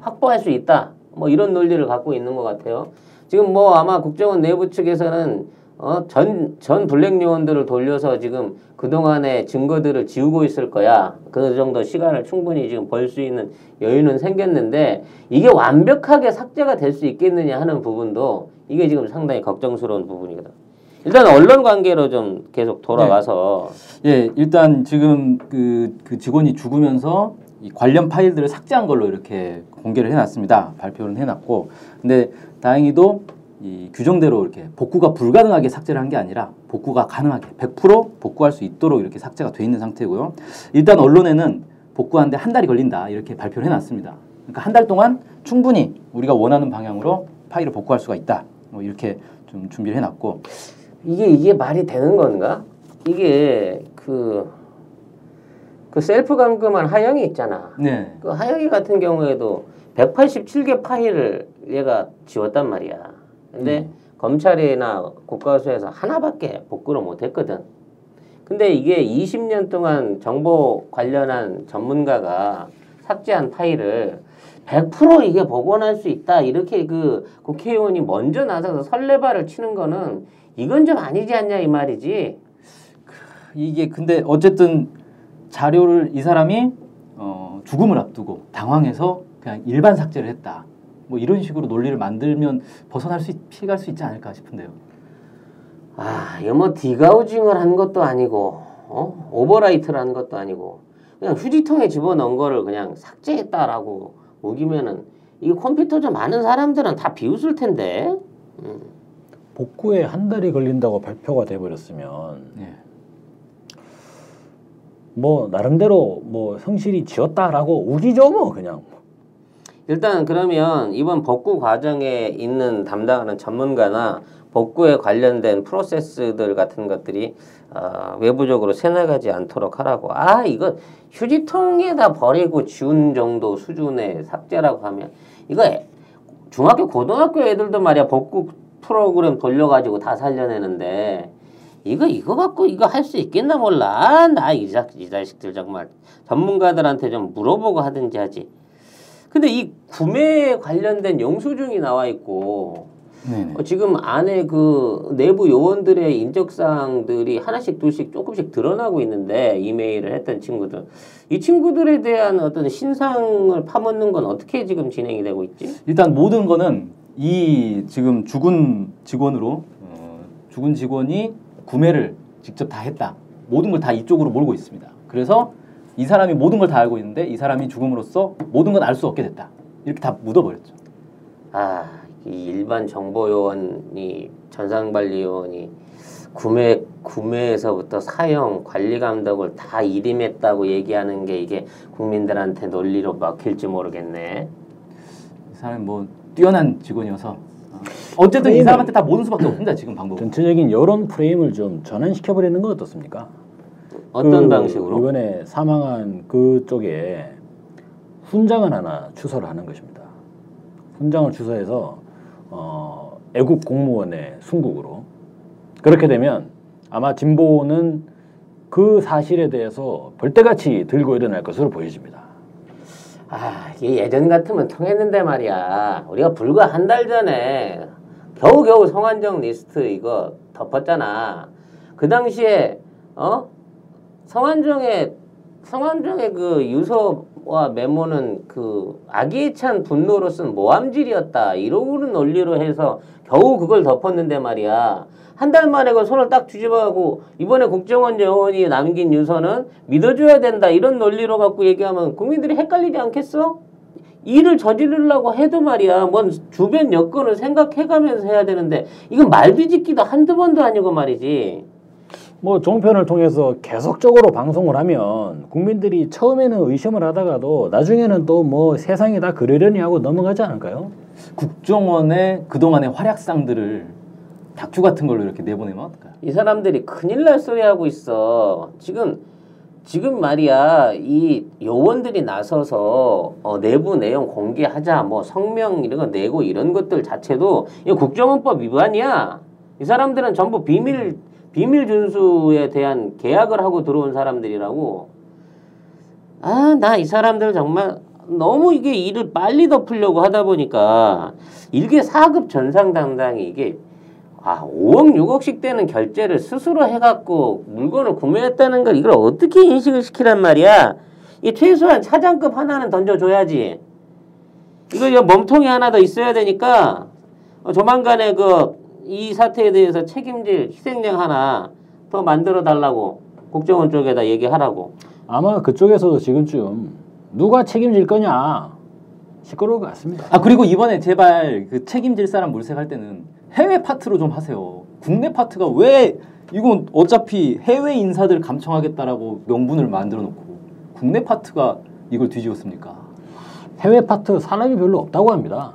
확보할 수 있다. 뭐 이런 논리를 갖고 있는 것 같아요. 지금 뭐 아마 국정원 내부 측에서는 어, 전, 전 블랙 요원들을 돌려서 지금 그동안의 증거들을 지우고 있을 거야. 그 정도 시간을 충분히 지금 벌 수 있는 여유는 생겼는데 이게 완벽하게 삭제가 될 수 있겠느냐 하는 부분도 이게 지금 상당히 걱정스러운 부분이거든. 일단 언론 관계로 좀 계속 돌아가서 예, 일단 지금 그, 그 직원이 죽으면서 이 관련 파일들을 삭제한 걸로 이렇게 공개를 해놨습니다. 발표를 해놨고, 근데 다행히도 이 규정대로 이렇게 복구가 불가능하게 삭제를 한 게 아니라 복구가 가능하게 100% 복구할 수 있도록 이렇게 삭제가 돼 있는 상태고요. 일단 언론에는 복구하는데 한 달이 걸린다 이렇게 발표를 해놨습니다. 그러니까 한 달 동안 충분히 우리가 원하는 방향으로 파일을 복구할 수가 있다. 뭐 이렇게 좀 준비를 해놨고, 이게 이게 말이 되는 건가? 이게 그, 그 셀프 감금한 하영이 있잖아. 네, 그 하영이 같은 경우에도 187개 파일을 얘가 지웠단 말이야. 근데 검찰이나 국가수에서 하나밖에 복구를 못했거든. 근데 이게 20년 동안 정보 관련한 전문가가 삭제한 파일을 100% 이게 복원할 수 있다 이렇게 그 국회의원이 먼저 나서서 설레발을 치는 거는 이건 좀 아니지 않냐 이 말이지. 이게 근데 어쨌든 자료를 이 사람이 어, 죽음을 앞두고 당황해서 그냥 일반 삭제를 했다. 뭐 이런 식으로 논리를 만들면 벗어날 수 있, 피해갈 수 있지 않을까 싶은데요. 아, 이거 뭐 degaussing을 한 것도 아니고, 어? overwrite를 한 것도 아니고, 그냥 휴지통에 집어넣은 거를 그냥 삭제했다라고 우기면은, 이거 컴퓨터 좀 아는 사람들은 다 비웃을 텐데. 복구에 한 달이 걸린다고 발표가 돼버렸으면 예. 뭐 나름대로 뭐 성실히 지웠다라고 우기죠 뭐 그냥 일단 그러면 이번 복구 과정에 있는 담당하는 전문가나 복구에 관련된 프로세스들 같은 것들이 어, 외부적으로 새나가지 않도록 하라고. 아 이거 휴지통에다 버리고 지운 정도 수준의 삭제라고 하면 이거 애- 중학교 고등학교 애들도 말이야 복구 프로그램 돌려가지고 다 살려내는데 이거 이거 갖고 이거 할 수 있겠나 몰라. 나이 이 자식들 정말 전문가들한테 좀 물어보고 하든지 하지. 근데 이 구매에 관련된 영수증이 나와 있고. 어, 지금 안에 그 내부 요원들의 인적사항들이 하나씩 둘씩 조금씩 드러나고 있는데 이메일을 했던 친구들 이 친구들에 대한 어떤 신상을 파묻는 건 어떻게 지금 진행이 되고 있지? 일단 모든 거는 이 지금 죽은 직원으로 어, 죽은 직원이 구매를 직접 다 했다. 모든 걸 다 이쪽으로 몰고 있습니다. 그래서 이 사람이 모든 걸 다 알고 있는데 이 사람이 죽음으로써 모든 건 알 수 없게 됐다. 이렇게 다 묻어버렸죠. 아, 이 일반 정보 요원이 전산관리 요원이 구매 구매에서부터 사용 관리 감독을 다 일임했다고 얘기하는 게 이게 국민들한테 논리로 먹힐지 모르겠네. 이 사람이 뭐 뛰어난 직원이어서 어, 어쨌든 이 프레임을- 사람한테 다 모는 수밖에 없습니다. 지금 방법. 전체적인 여론 프레임을 좀 전환시켜 버리는 건 어떻습니까? 어떤 그 방식으로? 이번에 사망한 그쪽에 훈장을 하나 추서를 하는 것입니다. 훈장을 추서해서 어, 애국 공무원의 순국으로 그렇게 되면 아마 진보는 그 사실에 대해서 벌떼같이 들고 일어날 것으로 보여집니다. 아, 예전 같으면 통했는데 말이야. 우리가 불과 한 달 전에 겨우겨우 성한정 리스트 이거 덮었잖아. 그 당시에 어 성완종의 성완종의 그 유서와 메모는 그 악의에 찬 분노로 쓴 모함질이었다. 이러고는 논리로 해서 겨우 그걸 덮었는데 말이야. 한 달 만에 그 손을 딱 뒤집어가고 이번에 국정원 요원이 남긴 유서는 믿어줘야 된다. 이런 논리로 갖고 얘기하면 국민들이 헷갈리지 않겠어? 일을 저지르려고 해도 말이야. 뭔 주변 여건을 생각해가면서 해야 되는데 이건 말 뒤집기도 한두 번도 아니고 말이지 뭐 종편을 통해서 계속적으로 방송을 하면 국민들이 처음에는 의심을 하다가도 나중에는 또 뭐 세상이 다 그러려니 하고 넘어가지 않을까요? 국정원의 그동안의 활약상들을 다큐 같은 걸로 이렇게 내보내면 어떨까요? 이 사람들이 큰일 날 소리 하고 있어. 지금 지금 말이야 이 요원들이 나서서 어, 내부 내용 공개하자 뭐 성명 이런 거 내고 이런 것들 자체도 이거 국정원법 위반이야. 이 사람들은 전부 비밀 비밀 준수에 대한 계약을 하고 들어온 사람들이라고. 아 나 이 사람들 정말 너무 이게 일을 빨리 덮으려고 하다 보니까 일개 4급 전상당당이 이게 아, 5억, 6억씩 되는 결제를 스스로 해갖고 물건을 구매했다는 걸 이걸 어떻게 인식을 시키란 말이야? 이 최소한 차장급 하나는 던져줘야지. 이거 이거 몸통이 하나 더 있어야 되니까 어, 조만간에 그 이 사태에 대해서 책임질 희생양 하나 더 만들어 달라고 국정원 쪽에다 얘기하라고. 아마 그쪽에서도 지금쯤 누가 책임질 거냐 시끄러울 것 같습니다. 아 그리고 이번에 제발 그 책임질 사람 물색할 때는 해외 파트로 좀 하세요. 국내 파트가 왜 이건 어차피 해외 인사들 감청하겠다라고 명분을 만들어 놓고 국내 파트가 이걸 뒤집었습니까? 해외 파트 사람이 별로 없다고 합니다.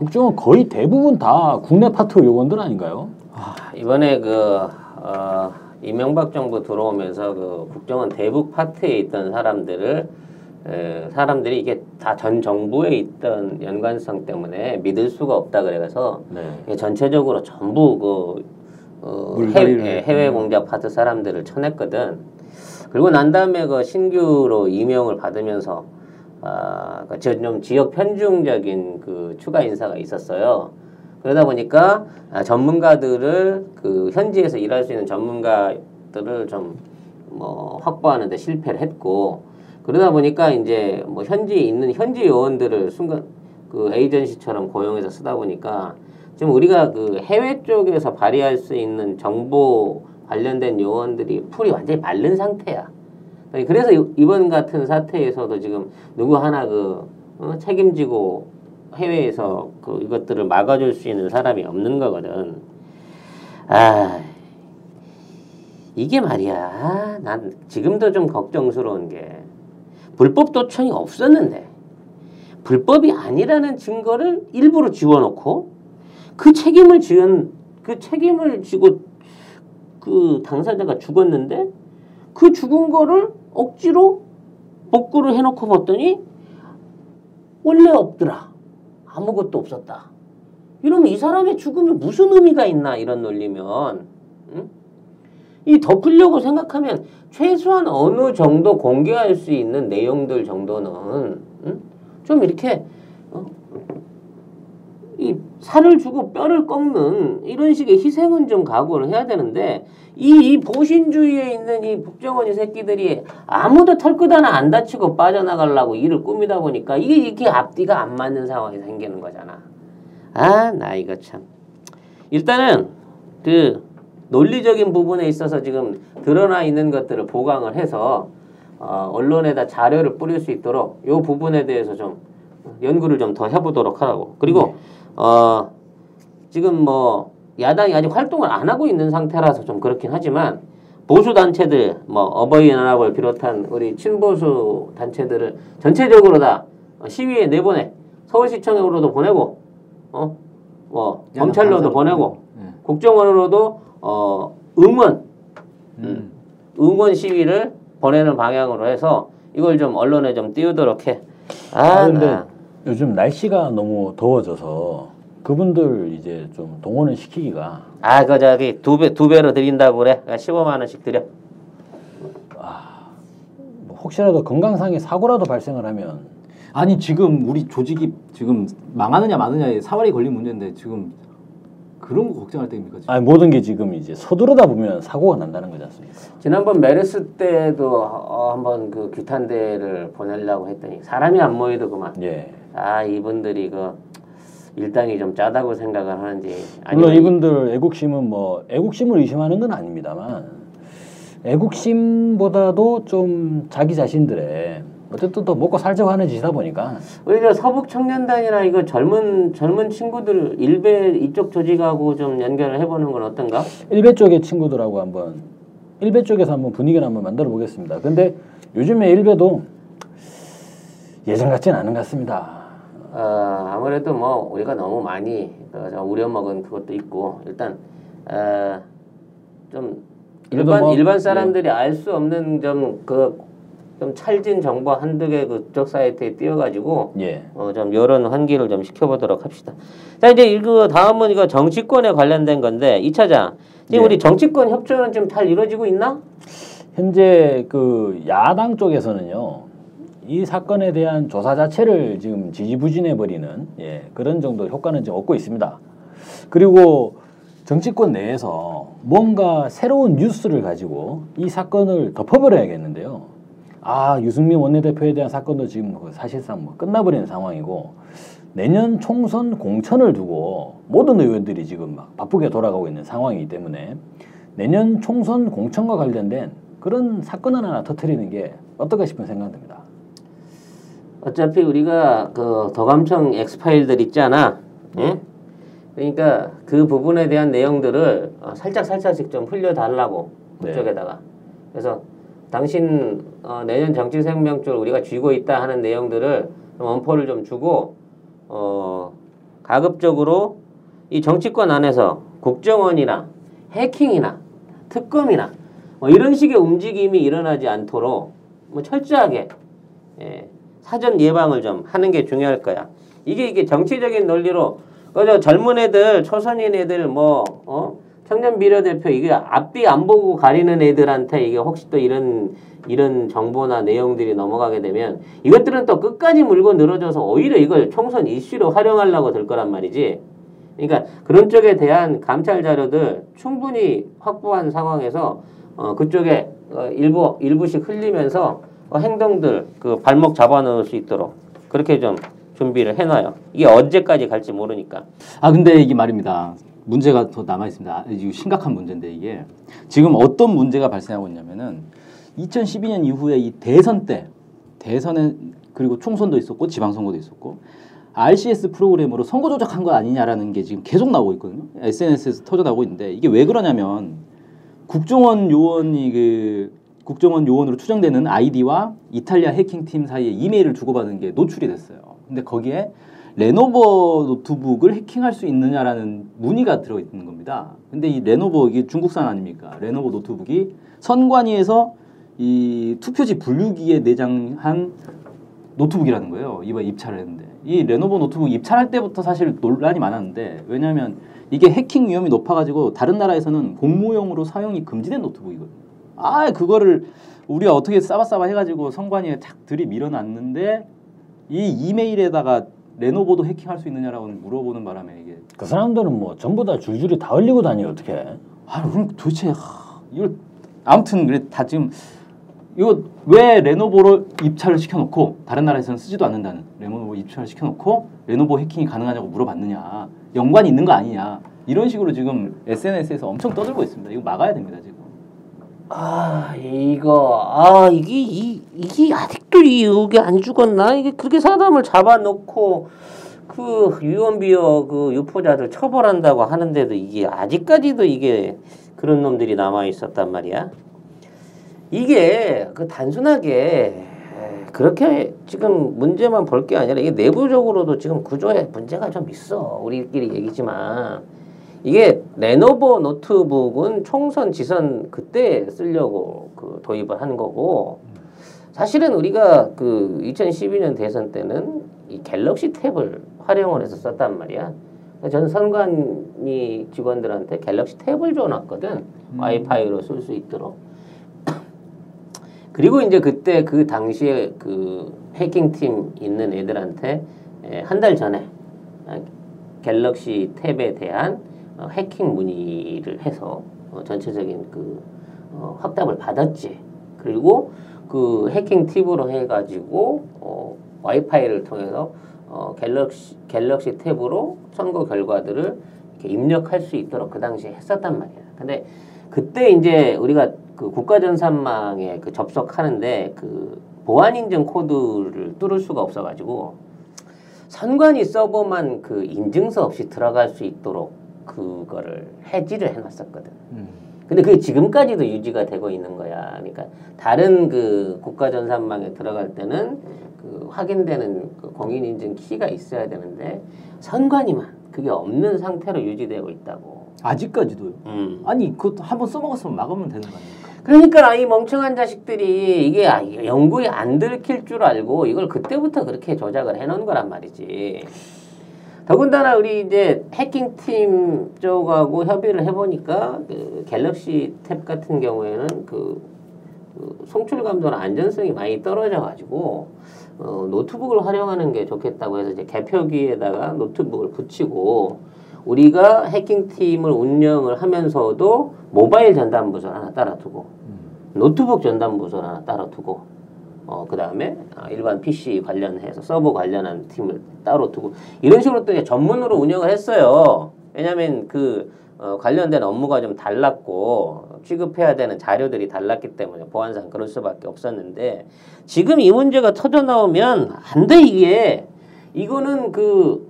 국정원 거의 대부분 다 국내 파트 요원들 아닌가요? 아, 이번에 그 어, 이명박 정부 들어오면서 그 국정원 대북 파트에 있던 사람들을 에, 사람들이 이게 다 전 정부에 있던 연관성 때문에 믿을 수가 없다 그래서 네. 전체적으로 전부 그 어, 물갈이를 해외, 해외 했군요. 공작 파트 사람들을 쳐냈거든. 그리고 난 다음에 그 신규로 임명을 받으면서 아, 그 저- 좀 지역 편중적인 그 추가 인사가 있었어요. 그러다 보니까 아, 전문가들을 그 현지에서 일할 수 있는 전문가들을 좀 뭐 확보하는데 실패를 했고 그러다 보니까 이제 뭐 현지에 있는 현지 요원들을 순간 그 에이전시처럼 고용해서 쓰다 보니까 지금 우리가 그 해외 쪽에서 발휘할 수 있는 정보 관련된 요원들이 풀이 완전히 마른 상태야. 그래서 이- 이번 같은 사태에서도 지금 누구 하나 그 어, 책임지고 해외에서 그 이것들을 막아줄 수 있는 사람이 없는 거거든. 아 이게 말이야. 아, 난 지금도 좀 걱정스러운 게 불법 도청이 없었는데 불법이 아니라는 증거를 일부러 지워놓고 그 책임을 지은 그 책임을 지고 그 당사자가 죽었는데 그 죽은 거를 억지로 복구를 해놓고 봤더니 원래 없더라 아무것도 없었다 이러면 이 사람의 죽음이 무슨 의미가 있나 이런 논리면 응? 이 덮으려고 생각하면 최소한 어느 정도 공개할 수 있는 내용들 정도는 응? 좀 이렇게 어? 이 살을 주고 뼈를 꺾는 이런 식의 희생은 좀 각오를 해야 되는데 이, 이 보신주의에 있는 이 국정원이 새끼들이 아무도 털끝 하나 안 다치고 빠져나가려고 일을 꾸미다 보니까 이게 이렇게 앞뒤가 안 맞는 상황이 생기는 거잖아. 아, 나 이거 참. 일단은 그 논리적인 부분에 있어서 지금 드러나 있는 것들을 보강을 해서 어, 언론에다 자료를 뿌릴 수 있도록 이 부분에 대해서 좀 연구를 좀 더 해보도록 하라고. 그리고 어, 지금 뭐 야당이 아직 활동을 안 하고 있는 상태라서 좀 그렇긴 하지만 보수 단체들 뭐 어버이연합을 비롯한 우리 친보수 단체들을 전체적으로 다 시위에 내보내 서울시청으로도 보내고 어뭐 검찰로도 보내고 네. 국정원으로도 어 응원 음. 응원 시위를 보내는 방향으로 해서 이걸 좀 언론에 좀 띄우도록 해. 아, 아, 근데 나. 요즘 날씨가 너무 더워져서 그분들 이제 좀 동원을 시키기가 아, 그 저기 두 배 두 배로 드린다고 그래. 15만 원씩 드려. 뭐 혹시라도 건강상의 사고라도 발생을 하면 아니 지금 우리 조직이 지금 망하느냐 마느냐에 사활이 걸린 문제인데 지금 그 그런 거 걱정할 때입니까? 지금? 아니 모든 게 지금 이제 서두르다 보면 사고가 난다는 거지 않습니까? 지난번 메르스 때도 어, 한번 그 규탄대를 보내려고 했더니 사람이 안 모이도 그만. 예. 아 이분들이 그 일당이 좀 짜다고 생각을 하는지 물론 이분들 애국심은 뭐 애국심을 의심하는 건 아닙니다만 애국심보다도 좀 자기 자신들의 어쨌든 또 먹고 살자고 하는 짓이다 보니까 오히려 서북 청년단이나 이거 젊은 젊은 친구들 일베 이쪽 조직하고 좀 연결을 해보는 건 어떤가? 일베 쪽의 친구들하고 한번 일베 쪽에서 한번 분위기를 한번 만들어 보겠습니다. 근데 요즘에 일베도 예전 같지는 않은 것 같습니다. 어, 아무래도 뭐 우리가 너무 많이 어, 저 우려먹은 그것도 있고 일단 어, 좀 일반 뭐, 일반 사람들이 알수 없는 좀 그 좀 찰진 정보 한두 개 그쪽 사이트에 띄워가지고 예. 어, 좀 여론 환기를 좀 시켜보도록 합시다. 자 이제 이거 다음은 이거 정치권에 관련된 건데 이 차장 지금 예. 우리 정치권 협조는 좀 잘 이루어지고 있나? 현재 그 야당 쪽에서는요. 이 사건에 대한 조사 자체를 지금 지지부진해 버리는 예, 그런 정도 효과는 지금 얻고 있습니다. 그리고 정치권 내에서 뭔가 새로운 뉴스를 가지고 이 사건을 덮어버려야겠는데요. 아 유승민 원내대표에 대한 사건도 지금 그 사실상 뭐 끝나버리는 상황이고 내년 총선 공천을 두고 모든 의원들이 지금 막 바쁘게 돌아가고 있는 상황이기 때문에 내년 총선 공천과 관련된 그런 사건을 하나 터트리는 게 어떨까 싶은 생각됩니다. 어차피 우리가 그 더감청 엑스파일들 있잖아. 예? 그러니까 그 부분에 대한 내용들을 어, 살짝 살짝씩 좀 흘려달라고 네. 그쪽에다가. 그래서 당신 어, 내년 정치 생명줄 우리가 쥐고 있다 하는 내용들을 좀 원포를 좀 주고 어, 가급적으로 이 정치권 안에서 국정원이나 해킹이나 특검이나 뭐 이런 식의 움직임이 일어나지 않도록 뭐 철저하게 예, 사전 예방을 좀 하는 게 중요할 거야. 이게 이게 정치적인 논리로 그저 젊은 애들, 초선인 애들 뭐 어? 청년 비례대표 이게 앞뒤 안 보고 가리는 애들한테 이게 혹시 또 이런 이런 정보나 내용들이 넘어가게 되면 이것들은 또 끝까지 물고 늘어져서 오히려 이걸 총선 이슈로 활용하려고 들 거란 말이지. 그러니까 그런 쪽에 대한 감찰 자료들 충분히 확보한 상황에서 어, 그쪽에 어, 일부 일부씩 흘리면서 어, 행동들 그 발목 잡아놓을 수 있도록 그렇게 좀 준비를 해놔요. 이게 언제까지 갈지 모르니까. 아 근데 이게 말입니다. 문제가 더 남아 있습니다. 아, 이거 심각한 문제인데 이게 지금 어떤 문제가 발생하고 있냐면은 2012년 이후에 이 대선 때 대선에 그리고 총선도 있었고 지방선거도 있었고 RCS 프로그램으로 선거 조작한 거 아니냐라는 게 지금 계속 나오고 있거든요. SNS에서 터져 나오고 있는데 이게 왜 그러냐면 국정원 요원이 그 국정원 요원으로 추정되는 아이디와 이탈리아 해킹팀 사이에 이메일을 주고받은 게 노출이 됐어요. 근데 거기에 레노버 노트북을 해킹할 수 있느냐라는 문의가 들어 있는 겁니다. 근데 이 레노버 이게 중국산 아닙니까? 레노버 노트북이 선관위에서 이 투표지 분류기에 내장한 노트북이라는 거예요. 이번 입찰을 했는데 이 레노버 노트북 입찰할 때부터 사실 논란이 많았는데 왜냐하면 이게 해킹 위험이 높아가지고 다른 나라에서는 공무용으로 사용이 금지된 노트북이거든요. 아 그거를 우리가 어떻게 싸바싸바 해가지고 선관위에 착 들이밀어놨는데 이 이메일에다가 레노버도 해킹할 수 있느냐라고 물어보는 바람에 이게 그 사람들은 뭐 전부 다 줄줄이 다 흘리고 다니 어떻게? 아 그럼 도대체 하, 이걸 아무튼 그래 다 지금 이거 왜 레노버를 입찰을 시켜놓고 다른 나라에서는 쓰지도 않는다는 레노버 입찰을 시켜놓고 레노버 해킹이 가능하냐고 물어봤느냐 연관이 있는 거 아니냐 이런 식으로 지금 SNS에서 엄청 떠들고 있습니다. 이거 막아야 됩니다 지금. 아 이거 아 이게 이, 이게 아직도 이 여기 안 죽었나? 이게 그렇게 사람을 잡아놓고 그 유언비어 그 유포자들 처벌한다고 하는데도 이게 아직까지도 이게 그런 놈들이 남아 있었단 말이야. 이게 그 단순하게 그렇게 지금 문제만 볼 게 아니라 이게 내부적으로도 지금 구조에 문제가 좀 있어. 우리끼리 얘기지만 이게 레노버 노트북은 총선 지선 그때 쓰려고 그 도입을 한 거고 사실은 우리가 그 2012년 대선 때는 이 갤럭시 탭을 활용을 해서 썼단 말이야. 전 선관위 직원들한테 갤럭시 탭을 줘놨거든. 와이파이로 쓸 수 있도록. 그리고 이제 그때 그 당시에 그 해킹팀 있는 애들한테 한 달 전에 갤럭시 탭에 대한 어, 해킹 문의를 해서 어, 전체적인 그 어, 확답을 받았지. 그리고 그 해킹 팁으로 해가지고 어, 와이파이를 통해서 어, 갤럭시 갤럭시 탭으로 선거 결과들을 이렇게 입력할 수 있도록 그 당시에 했었단 말이야. 근데 그때 이제 우리가 그 국가전산망에 그 접속하는데 그 보안 인증 코드를 뚫을 수가 없어가지고 선관위 서버만 그 인증서 없이 들어갈 수 있도록 그거를 해지를 해놨었거든. 음. 근데 그게 지금까지도 유지가 되고 있는 거야. 그러니까 다른 그 국가전산망에 들어갈 때는 그 확인되는 그 공인인증 키가 있어야 되는데 선관위만 그게 없는 상태로 유지되고 있다고. 아직까지도요. 음. 아니 그것도 한번 써먹었으면 막으면 되는 거 아닙니까? 그러니까 이 멍청한 자식들이 이게 아, 이게 연구에 안 들킬 줄 알고 이걸 그때부터 그렇게 조작을 해놓은 거란 말이지. 더군다나 우리 이제 해킹 팀 쪽하고 협의를 해보니까 그 갤럭시 탭 같은 경우에는 그, 그 송출 감도나 안전성이 많이 떨어져가지고 어, 노트북을 활용하는 게 좋겠다고 해서 이제 개표기에다가 노트북을 붙이고 우리가 해킹 팀을 운영을 하면서도 모바일 전담 부서를 하나 따로 두고 노트북 전담 부서를 하나 따로 두고 어, 그 다음에 일반 PC 관련해서 서버 관련한 팀을 따로 두고 이런 식으로 또 전문으로 운영을 했어요. 왜냐하면 그 어, 관련된 업무가 좀 달랐고 취급해야 되는 자료들이 달랐기 때문에 보안상 그럴 수밖에 없었는데 지금 이 문제가 터져 나오면 안 돼 이게 이거는 그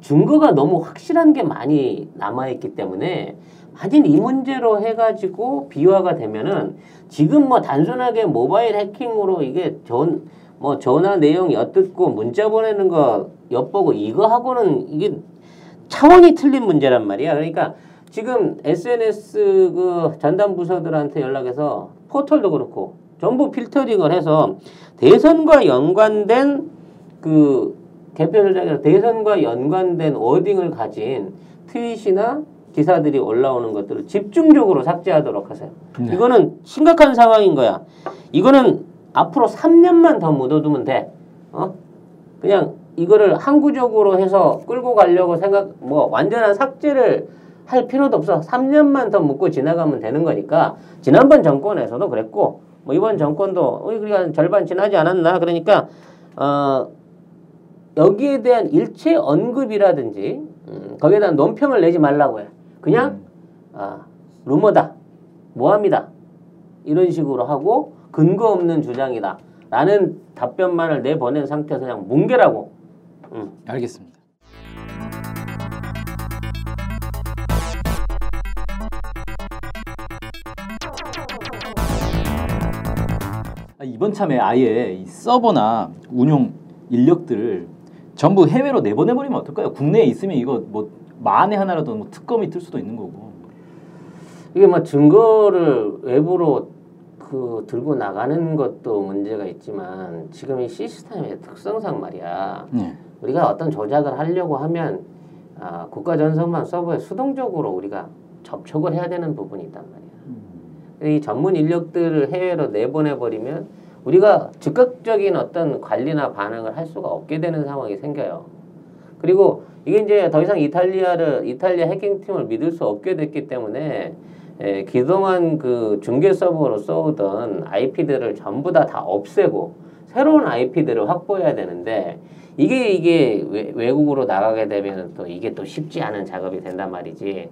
증거가 너무 확실한 게 많이 남아 있기 때문에 만일 이 문제로 해가지고 비화가 되면은 지금 뭐 단순하게 모바일 해킹으로 이게 전, 뭐 전화 내용 엿듣고 문자 보내는 거 엿보고 이거 하고는 이게 차원이 틀린 문제란 말이야. 그러니까 지금 SNS 그 전담 부서들한테 연락해서 포털도 그렇고 전부 필터링을 해서 대선과 연관된 그 개표 전략에서 대선과 연관된 워딩을 가진 트윗이나 기사들이 올라오는 것들을 집중적으로 삭제하도록 하세요. 네. 이거는 심각한 상황인 거야. 이거는 앞으로 3년만 더 묻어두면 돼. 어? 그냥 이거를 항구적으로 해서 끌고 가려고 생각, 뭐 완전한 삭제를 할 필요도 없어. 3년만 더 묻고 지나가면 되는 거니까 지난번 정권에서도 그랬고 뭐 이번 정권도 어, 우리가 절반 지나지 않았나 그러니까 어 여기에 대한 일체 언급이라든지 음, 거기에 대한 논평을 내지 말라고 해. 그냥 아 루머다, 모함이다 이런 식으로 하고 근거 없는 주장이다. 라는 답변만을 내보낸 상태에서 그냥 뭉개라고. 음. 알겠습니다. 아, 이번 참에 아예 이 서버나 운용 인력들을 전부 해외로 내보내버리면 어떨까요? 국내에 있으면 이거 뭐 만에 하나라도 뭐 특검이 뜰 수도 있는 거고. 이게 뭐 증거를 외부로 그 들고 나가는 것도 문제가 있지만 지금 이 시스템의 특성상 말이야. 네. 우리가 어떤 조작을 하려고 하면 아, 국가 전선망 서버에 수동적으로 우리가 접촉을 해야 되는 부분이 있단 말이야. 이 전문 인력들을 해외로 내보내 버리면 우리가 즉각적인 어떤 관리나 반응을 할 수가 없게 되는 상황이 생겨요. 그리고 이게 이제 더 이상 이탈리아를 이탈리아 해킹팀을 믿을 수 없게 됐기 때문에 에, 그동안 그 중계 서버로 써오던 IP들을 전부 다다 없애고 새로운 IP들을 확보해야 되는데 이게 이게 외, 외국으로 나가게 되면 또 이게 또 쉽지 않은 작업이 된단 말이지.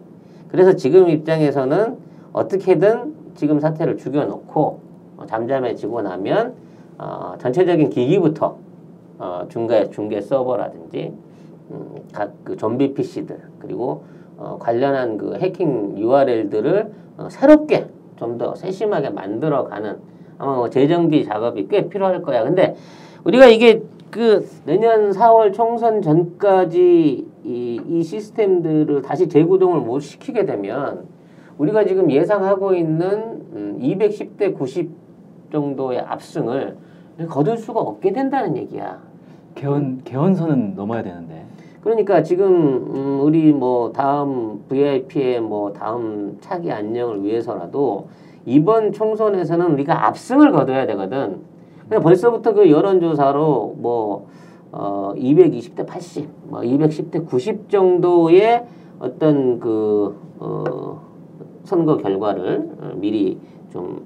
그래서 지금 입장에서는 어떻게든 지금 사태를 죽여놓고 어, 잠잠해지고 나면 어, 전체적인 기기부터 어, 중계 중계 서버라든지 음, 각그 좀비 PC들 그리고 어, 관련한 그 해킹 URL들을 어, 새롭게 좀 더 세심하게 만들어가는 아마 뭐 재정비 작업이 꽤 필요할 거야. 근데 우리가 이게 그 내년 4월 총선 전까지 이, 이 시스템들을 다시 재구동을 못 시키게 되면 우리가 지금 예상하고 있는 음, 210대 90 정도의 압승을 거둘 수가 없게 된다는 얘기야. 개헌 개헌선은 넘어야 되는데. 그러니까 지금 음, 우리 뭐 다음 VIP의 뭐 다음 차기 안녕을 위해서라도 이번 총선에서는 우리가 압승을 거둬야 되거든. 근데 벌써부터 그 여론조사로 뭐 어, 220대 80, 뭐 210대 90 정도의 어떤 그 어, 선거 결과를 어, 미리 좀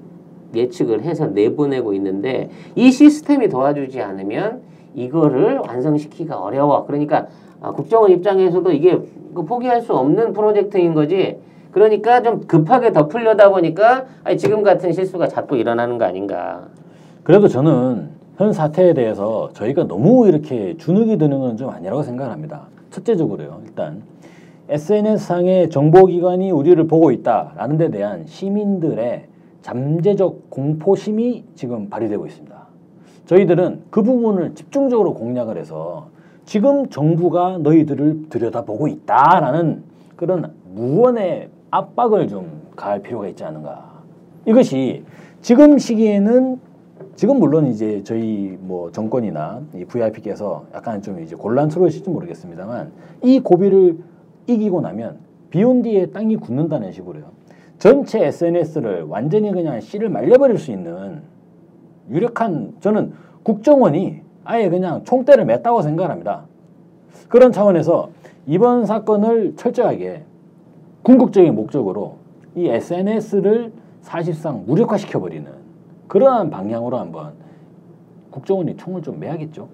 예측을 해서 내보내고 있는데 이 시스템이 도와주지 않으면 이거를 완성시키기가 어려워. 그러니까 아, 국정원 입장에서도 이게 그 포기할 수 없는 프로젝트인 거지. 그러니까 좀 급하게 덮으려다 보니까 아니, 지금 같은 실수가 자꾸 일어나는 거 아닌가. 그래도 저는 현 사태에 대해서 저희가 너무 이렇게 주눅이 드는 건 좀 아니라고 생각을 합니다. 첫째적으로요. 일단 SNS상의 정보기관이 우리를 보고 있다라는 데 대한 시민들의 잠재적 공포심이 지금 발휘되고 있습니다. 저희들은 그 부분을 집중적으로 공략을 해서 지금 정부가 너희들을 들여다보고 있다라는 그런 무언의 압박을 좀 가할 필요가 있지 않은가. 이것이 지금 시기에는 지금 물론 이제 저희 뭐 정권이나 이 VIP께서 약간 좀 이제 곤란스러우실지 모르겠습니다만 이 고비를 이기고 나면 비온 뒤에 땅이 굳는다는 식으로요. 전체 SNS를 완전히 그냥 씨를 말려버릴 수 있는 유력한 저는 국정원이 아예 그냥 총대를 맸다고 생각합니다. 그런 차원에서 이번 사건을 철저하게 궁극적인 목적으로 이 SNS를 사실상 무력화시켜버리는 그러한 방향으로 한번 국정원이 총을 좀 매야겠죠.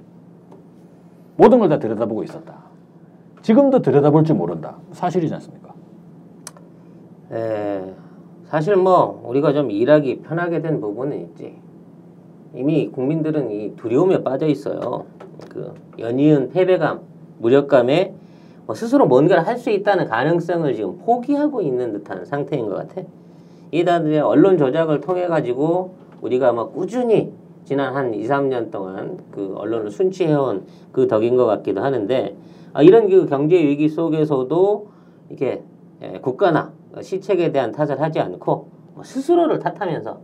모든 걸 다 들여다보고 있었다. 지금도 들여다볼 줄 모른다. 사실이지 않습니까? 에, 사실 뭐 우리가 좀 일하기 편하게 된 부분은 있지. 이미 국민들은 이 두려움에 빠져 있어요. 그 연이은 패배감, 무력감에 뭐 스스로 뭔가를 할 수 있다는 가능성을 지금 포기하고 있는 듯한 상태인 것 같아. 이다들 언론 조작을 통해 가지고 우리가 막 꾸준히 지난 한 2, 3년 동안 그 언론을 순치해온 그 덕인 것 같기도 하는데 아, 이런 그 경제 위기 속에서도 이렇게 예, 국가나 시책에 대한 탓을 하지 않고 뭐 스스로를 탓하면서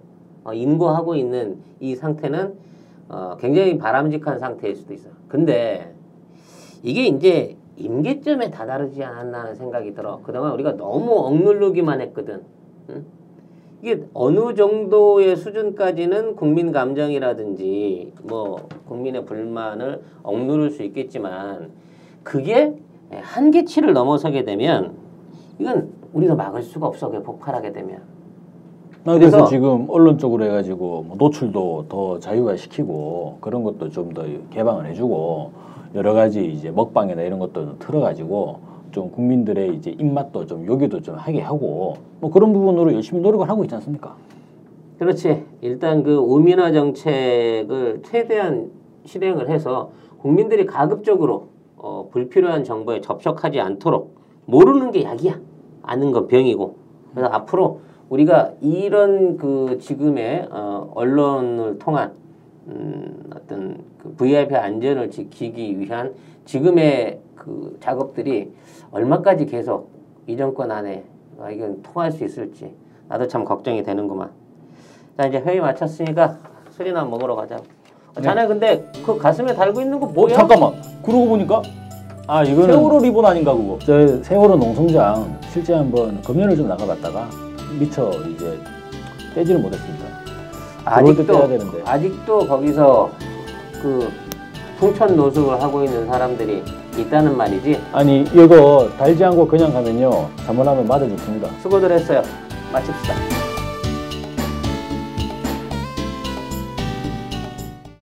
어, 인고하고 있는 이 상태는 어, 굉장히 바람직한 상태일 수도 있어요. 근데 이게 이제 임계점에 다다르지 않았나 하는 생각이 들어. 그동안 우리가 너무 억누르기만 했거든. 응? 이게 어느 정도의 수준까지는 국민 감정이라든지 뭐 국민의 불만을 억누를 수 있겠지만 그게 한계치를 넘어서게 되면 이건 우리도 막을 수가 없어. 그게 폭발하게 되면. 아, 그래서, 그래서- 지금 언론 쪽으로 해가지고 뭐 노출도 더 자유화 시키고 그런 것도 좀 더 개방을 해주고 여러 가지 이제 먹방이나 이런 것도 틀어가지고 좀 국민들의 이제 입맛도 좀 요기도 좀 하게 하고 뭐 그런 부분으로 열심히 노력을 하고 있지 않습니까? 그렇지. 일단 그 우민화 정책을 최대한 실행을 해서 국민들이 가급적으로 어, 불필요한 정보에 접촉하지 않도록 모르는 게 약이야. 아는 건 병이고. 그래서 앞으로 우리가 이런 그 지금의 어, 언론을 통한 음, 어떤 그 VIP 안전을 지키기 위한 지금의 그 작업들이 얼마까지 계속 이 정권 안에 아, 이건 통할 수 있을지 나도 참 걱정이 되는구만. 자 이제 회의 마쳤으니까 술이나 먹으러 가자. 어, 자네 근데 그 가슴에 달고 있는 거 어, 뭐야? 잠깐만. 그러고 보니까 아 이거는 세월호 리본 아닌가 그거? 저 세월호 농성장 실제 한번 검열을 좀 나가봤다가 미처 이제 떼지를 못했습니다. 아직도 되는데. 아직도 거기서 그 풍천 노숙을 하고 있는 사람들이 있다는 말이지. 아니 이거 달지 않고 그냥 가면요 잘못하면 맞아 죽습니다. 수고들 했어요. 마칩시다.